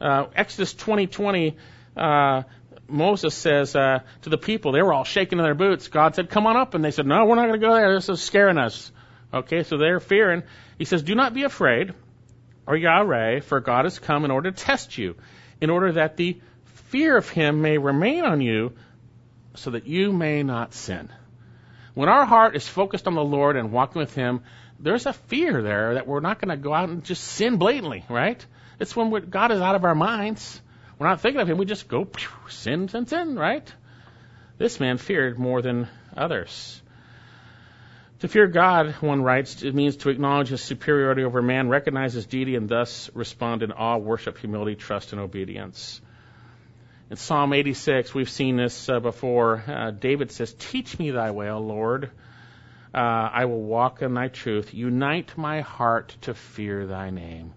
Uh, Exodus 20:20, uh, Moses says uh, to the people, they were all shaking in their boots. God said, "Come on up," and they said, "No, we're not going to go there. This is scaring us." Okay, so they're fearing. He says, "Do not be afraid, or Yahweh, for God has come in order to test you, in order that the fear of Him may remain on you." so that you may not sin. When our heart is focused on the Lord and walking with Him, there's a fear there that we're not going to go out and just sin blatantly, right? It's when God is out of our minds. We're not thinking of Him. We just go sin, sin, sin, right? This man feared more than others. To fear God, one writes, it means to acknowledge his superiority over man, recognize his deity, and thus respond in awe, worship, humility, trust, and obedience. In Psalm 86, we've seen this uh, before. Uh, David says, Teach me thy way, O Lord. Uh, I will walk in thy truth. Unite my heart to fear thy name.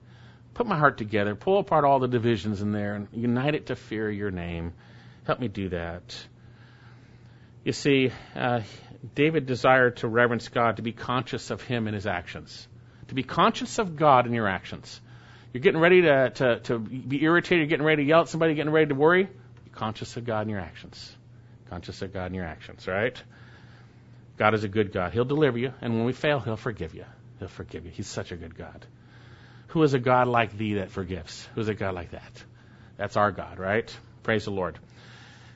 Put my heart together. Pull apart all the divisions in there and unite it to fear your name. Help me do that. You see, uh, David desired to reverence God, to be conscious of Him in his actions, to be conscious of God in your actions. You're getting ready to, to, to be irritated, you're getting ready to yell at somebody, getting ready to worry. Be conscious of God in your actions. Conscious of God in your actions, right? God is a good God. He'll deliver you, and when we fail, He'll forgive you. He'll forgive you. He's such a good God. Who is a God like thee that forgives? Who is a God like that? That's our God, right? Praise the Lord.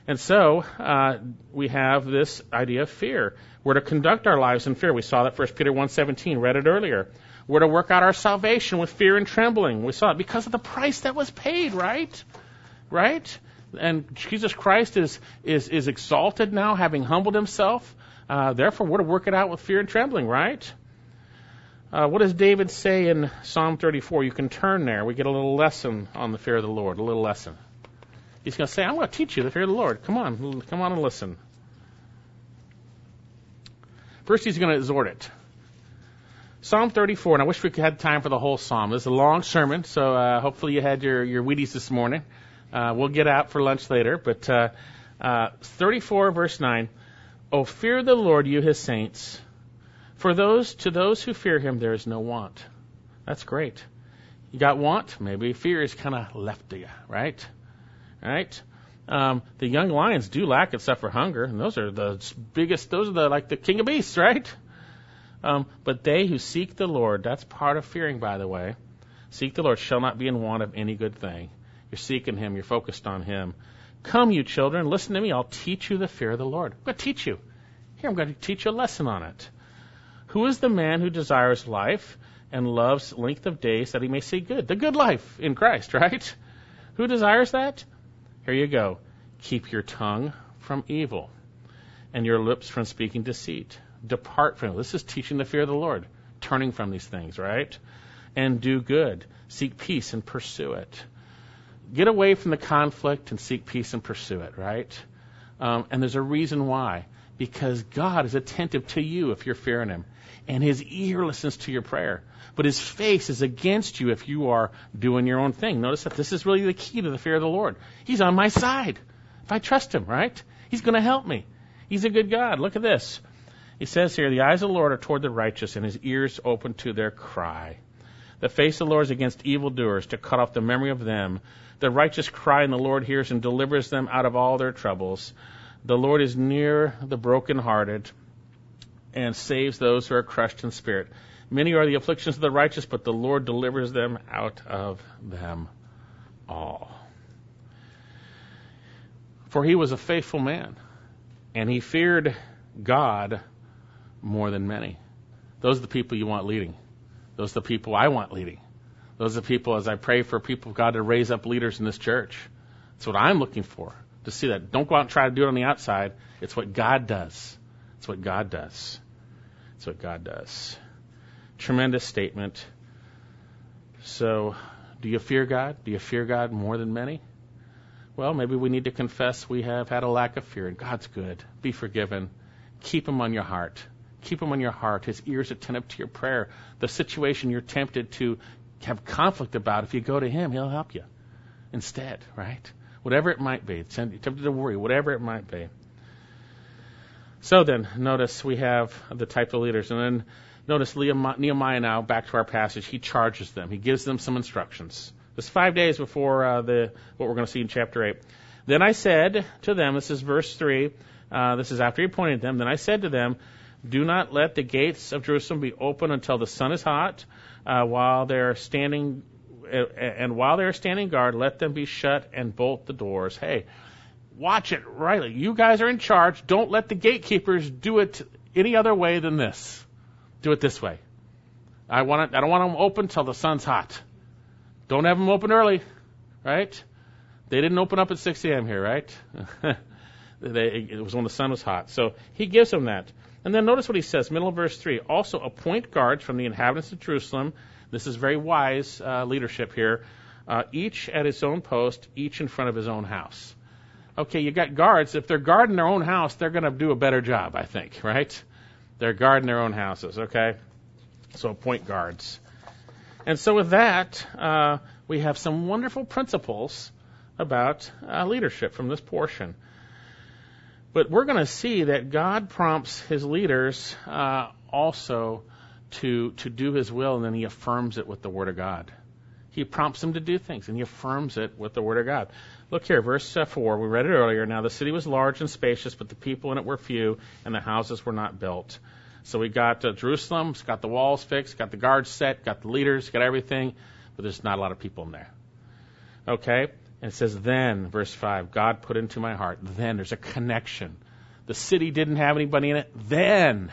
And so uh, we have this idea of fear. We're to conduct our lives in fear. We saw that 1 Peter 1.17, read it earlier. We're to work out our salvation with fear and trembling. We saw it because of the price that was paid, right? Right? And Jesus Christ is, is, is exalted now, having humbled himself. Uh, therefore, we're to work it out with fear and trembling, right? Uh, what does David say in Psalm 34? You can turn there. We get a little lesson on the fear of the Lord, a little lesson. He's going to say, I'm going to teach you the fear of the Lord. Come on, come on and listen. First, he's going to exhort it. Psalm 34, and I wish we had time for the whole psalm. This is a long sermon, so uh, hopefully you had your, your Wheaties this morning. Uh, we'll get out for lunch later, but uh, uh, 34, verse 9. Oh, fear the Lord, you his saints. For those to those who fear him, there is no want. That's great. You got want? Maybe fear is kind of left to you, right? right? Um, the young lions do lack except for hunger, and those are the biggest. Those are the like the king of beasts, right? Um, but they who seek the Lord, that's part of fearing, by the way. Seek the Lord shall not be in want of any good thing. You're seeking Him. You're focused on Him. Come, you children, listen to me. I'll teach you the fear of the Lord. I'm going to teach you. Here, I'm going to teach you a lesson on it. Who is the man who desires life and loves length of days that he may see good? The good life in Christ, right? Who desires that? Here you go. Keep your tongue from evil and your lips from speaking deceit. Depart from it. This is teaching the fear of the Lord, turning from these things, right? And do good. Seek peace and pursue it. Get away from the conflict and seek peace and pursue it, right? Um, and there's a reason why. Because God is attentive to you if you're fearing Him, and His ear listens to your prayer but his face is against you if you are doing your own thing. Notice that this is really the key to the fear of the Lord. He's on my side. If I trust him, right? He's going to help me. He's a good God. Look at this. He says here, the eyes of the Lord are toward the righteous, and his ears open to their cry. The face of the Lord is against evildoers, to cut off the memory of them. The righteous cry, and the Lord hears and delivers them out of all their troubles. The Lord is near the brokenhearted and saves those who are crushed in spirit. Many are the afflictions of the righteous, but the Lord delivers them out of them all. For he was a faithful man, and he feared God more than many. Those are the people you want leading. Those are the people I want leading. Those are the people, as I pray for people of God to raise up leaders in this church. That's what I'm looking for, to see that. Don't go out and try to do it on the outside. It's what God does. What God does. It's what God does. Tremendous statement. So, do you fear God? Do you fear God more than many? Well, maybe we need to confess we have had a lack of fear. God's good. Be forgiven. Keep Him on your heart. Keep Him on your heart. His ears attentive to your prayer. The situation you're tempted to have conflict about, if you go to Him, He'll help you instead, right? Whatever it might be. Tempted to worry, whatever it might be. So then, notice we have the type of leaders. And then Notice Nehemiah now, back to our passage, he charges them. He gives them some instructions. This five days before uh, the what we're going to see in chapter 8. Then I said to them, this is verse 3, uh, this is after he appointed them, then I said to them, Do not let the gates of Jerusalem be open until the sun is hot, uh, while they're standing, and while they're standing guard, let them be shut and bolt the doors. Hey, watch it Riley. You guys are in charge. Don't let the gatekeepers do it any other way than this. Do it this way. I want it, I don't want them open till the sun's hot. Don't have them open early, right? They didn't open up at 6 a.m. here, right? They, it was when the sun was hot. So he gives them that. And then notice what he says, middle of verse 3. Also appoint guards from the inhabitants of Jerusalem. This is very wise uh, leadership here. Uh, each at his own post, each in front of his own house. Okay, you got guards. If they're guarding their own house, they're going to do a better job, I think, right? They're guarding their own houses, okay? So appoint guards. And so with that, uh, we have some wonderful principles about uh, leadership from this portion. But we're going to see that God prompts his leaders uh, also to to do his will, and then he affirms it with the word of God. He prompts them to do things, and he affirms it with the word of God. Look here, verse uh, 4. We read it earlier. Now the city was large and spacious, but the people in it were few, and the houses were not built. So we got uh, Jerusalem, it's got the walls fixed, got the guards set, got the leaders, got everything, but there's not a lot of people in there. Okay? And it says, Then, verse 5, God put into my heart. Then, there's a connection. The city didn't have anybody in it. Then,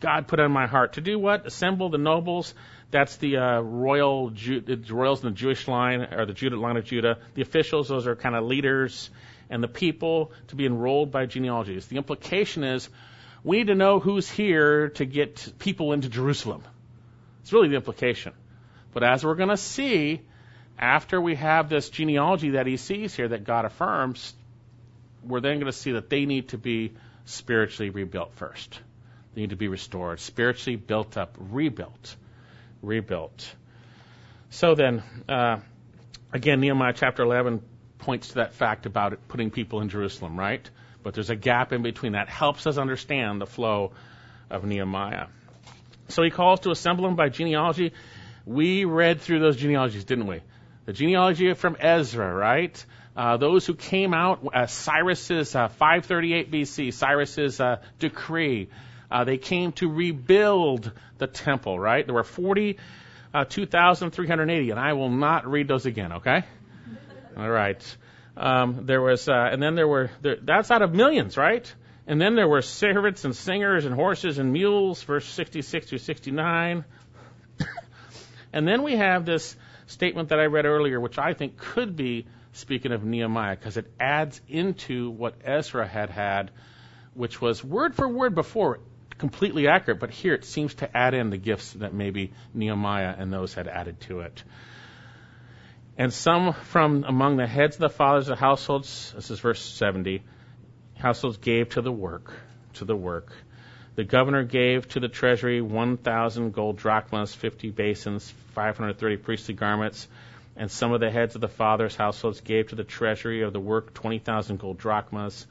God put in my heart to do what? Assemble the nobles. That's the uh, royal Ju- royals in the Jewish line or the Judah line of Judah. The officials, those are kind of leaders, and the people to be enrolled by genealogies. The implication is we need to know who's here to get people into Jerusalem. It's really the implication. But as we're going to see, after we have this genealogy that he sees here that God affirms, we're then going to see that they need to be spiritually rebuilt first. They need to be restored, spiritually built up, rebuilt, rebuilt. So then, uh, again, Nehemiah chapter 11 points to that fact about it, putting people in Jerusalem, right? But there's a gap in between that helps us understand the flow of Nehemiah. So he calls to assemble them by genealogy. We read through those genealogies, didn't we? The genealogy from Ezra, right? Uh, those who came out, uh, Cyrus's uh, 538 BC, Cyrus's uh, decree, uh, they came to rebuild the temple, right? There were 42,380, uh, and I will not read those again, okay? All right. Um, there was, and then there were, there, that's out of millions, right? And then there were servants and singers and horses and mules, verse 66 through 69. and then we have this statement that I read earlier, which I think could be speaking of Nehemiah, because it adds into what Ezra had had, which was word for word before completely accurate, but here it seems to add in the gifts that maybe Nehemiah and those had added to it. And some from among the heads of the fathers of households, this is verse 70, households gave to the work, to the work. The governor gave to the treasury 1,000 gold drachmas, 50 basins, 530 priestly garments, and some of the heads of the fathers' households gave to the treasury of the work 20,000 gold drachmas,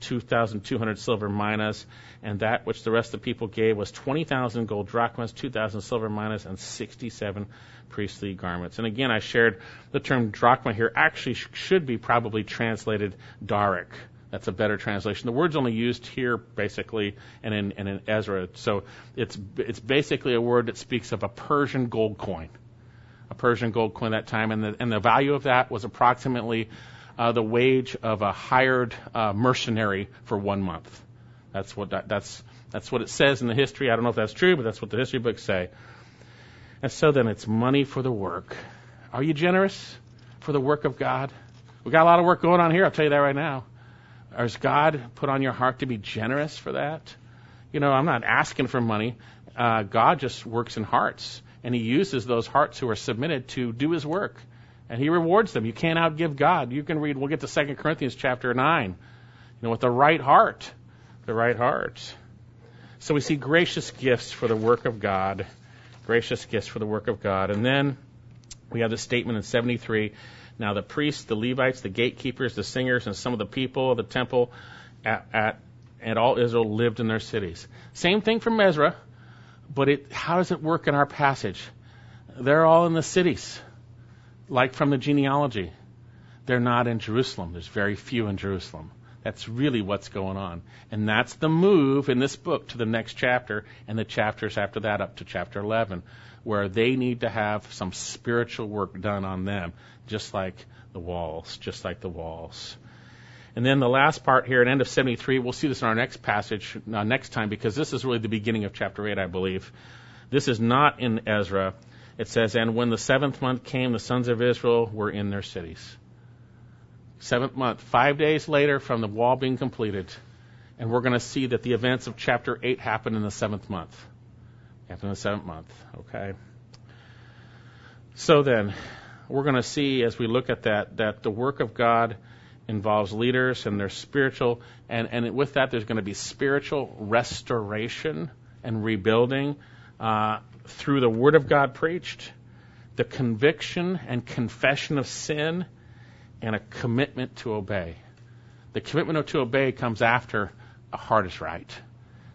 2,200 silver minas, and that which the rest of the people gave was 20,000 gold drachmas, 2,000 silver minas, and 67 priestly garments. And again, I shared the term drachma here actually should be probably translated daric that's a better translation. The word's only used here basically and in, and in Ezra. So it's, it's basically a word that speaks of a Persian gold coin. A Persian gold coin at that time. And the, and the value of that was approximately uh, the wage of a hired uh, mercenary for one month. That's what that, that's that's what it says in the history. I don't know if that's true, but that's what the history books say. And so then it's money for the work. Are you generous for the work of God? We got a lot of work going on here. I'll tell you that right now. Has God put on your heart to be generous for that? You know, I'm not asking for money. Uh, God just works in hearts, and He uses those hearts who are submitted to do His work, and He rewards them. You can't outgive God. You can read. We'll get to Second Corinthians chapter nine. You know, with the right heart, the right heart. So we see gracious gifts for the work of God, gracious gifts for the work of God, and then we have the statement in 73 now the priests, the Levites, the gatekeepers, the singers, and some of the people of the temple at, at and all Israel lived in their cities. Same thing from Ezra, but it, how does it work in our passage? They're all in the cities, like from the genealogy. They're not in Jerusalem. There's very few in Jerusalem. That's really what's going on. And that's the move in this book to the next chapter and the chapters after that up to chapter 11, where they need to have some spiritual work done on them just like the walls, just like the walls. And then the last part here at end of 73, we'll see this in our next passage uh, next time because this is really the beginning of chapter 8, I believe. This is not in Ezra. It says, And when the seventh month came, the sons of Israel were in their cities. Seventh month, five days later from the wall being completed. And we're going to see that the events of chapter 8 happen in the seventh month. Happen in the seventh month, okay? So then, we're going to see as we look at that, that the work of God involves leaders and their spiritual, and, and with that, there's going to be spiritual restoration and rebuilding uh, through the Word of God preached, the conviction and confession of sin, and a commitment to obey. The commitment to obey comes after a heart is right.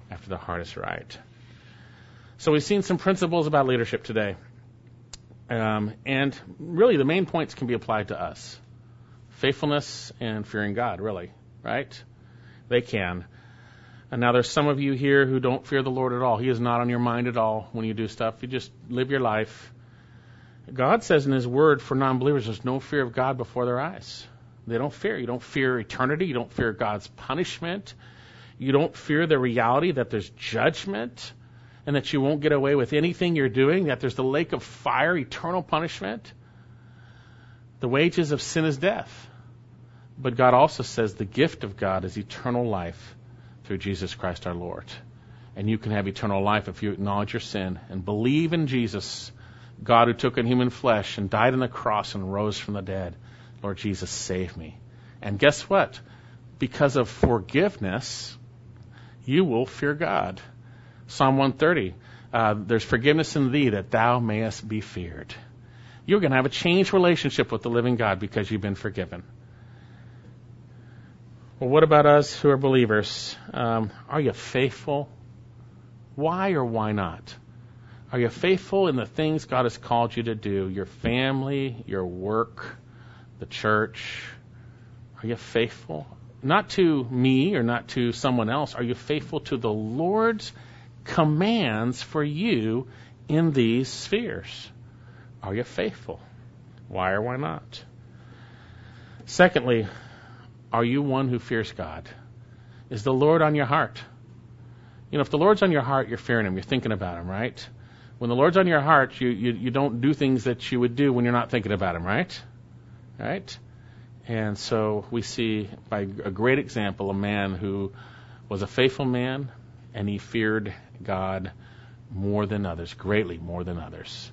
After the heart is right. So we've seen some principles about leadership today. Um, and really, the main points can be applied to us faithfulness and fearing God, really, right? They can. And now there's some of you here who don't fear the Lord at all. He is not on your mind at all when you do stuff. You just live your life. God says in His Word for non believers, there's no fear of God before their eyes. They don't fear. You don't fear eternity. You don't fear God's punishment. You don't fear the reality that there's judgment and that you won't get away with anything you're doing, that there's the lake of fire, eternal punishment. The wages of sin is death. But God also says the gift of God is eternal life through Jesus Christ our Lord. And you can have eternal life if you acknowledge your sin and believe in Jesus, God who took on human flesh and died on the cross and rose from the dead. Lord Jesus, save me. And guess what? Because of forgiveness, you will fear God. Psalm 130 uh, There's forgiveness in thee that thou mayest be feared. You're going to have a changed relationship with the living God because you've been forgiven. Well, what about us who are believers? Um, are you faithful? Why or why not? Are you faithful in the things God has called you to do? Your family, your work, the church? Are you faithful? Not to me or not to someone else. Are you faithful to the Lord's commands for you in these spheres? Are you faithful? Why or why not? Secondly, are you one who fears God? Is the Lord on your heart? You know, if the Lord's on your heart, you're fearing Him. You're thinking about Him, right? When the Lord's on your heart, you, you, you don't do things that you would do when you're not thinking about Him, right? Right? And so we see by a great example a man who was a faithful man and he feared God more than others, greatly more than others.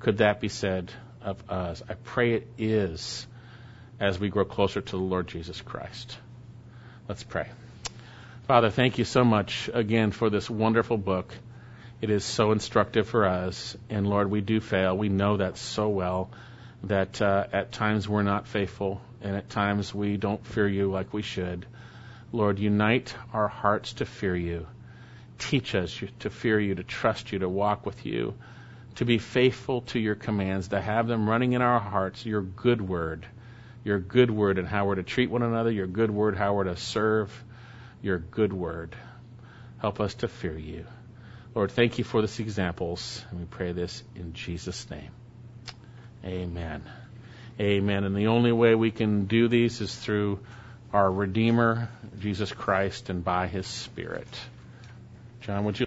Could that be said of us? I pray it is as we grow closer to the Lord Jesus Christ. Let's pray. Father, thank you so much again for this wonderful book. It is so instructive for us. And Lord, we do fail. We know that so well that uh, at times we're not faithful and at times we don't fear you like we should. Lord, unite our hearts to fear you. Teach us to fear you, to trust you, to walk with you, to be faithful to your commands, to have them running in our hearts, your good word your good word and how we're to treat one another, your good word, how we're to serve, your good word. Help us to fear you. Lord, thank you for these examples, and we pray this in Jesus' name. Amen. Amen. And the only way we can do these is through our Redeemer, Jesus Christ, and by His Spirit. John, would you?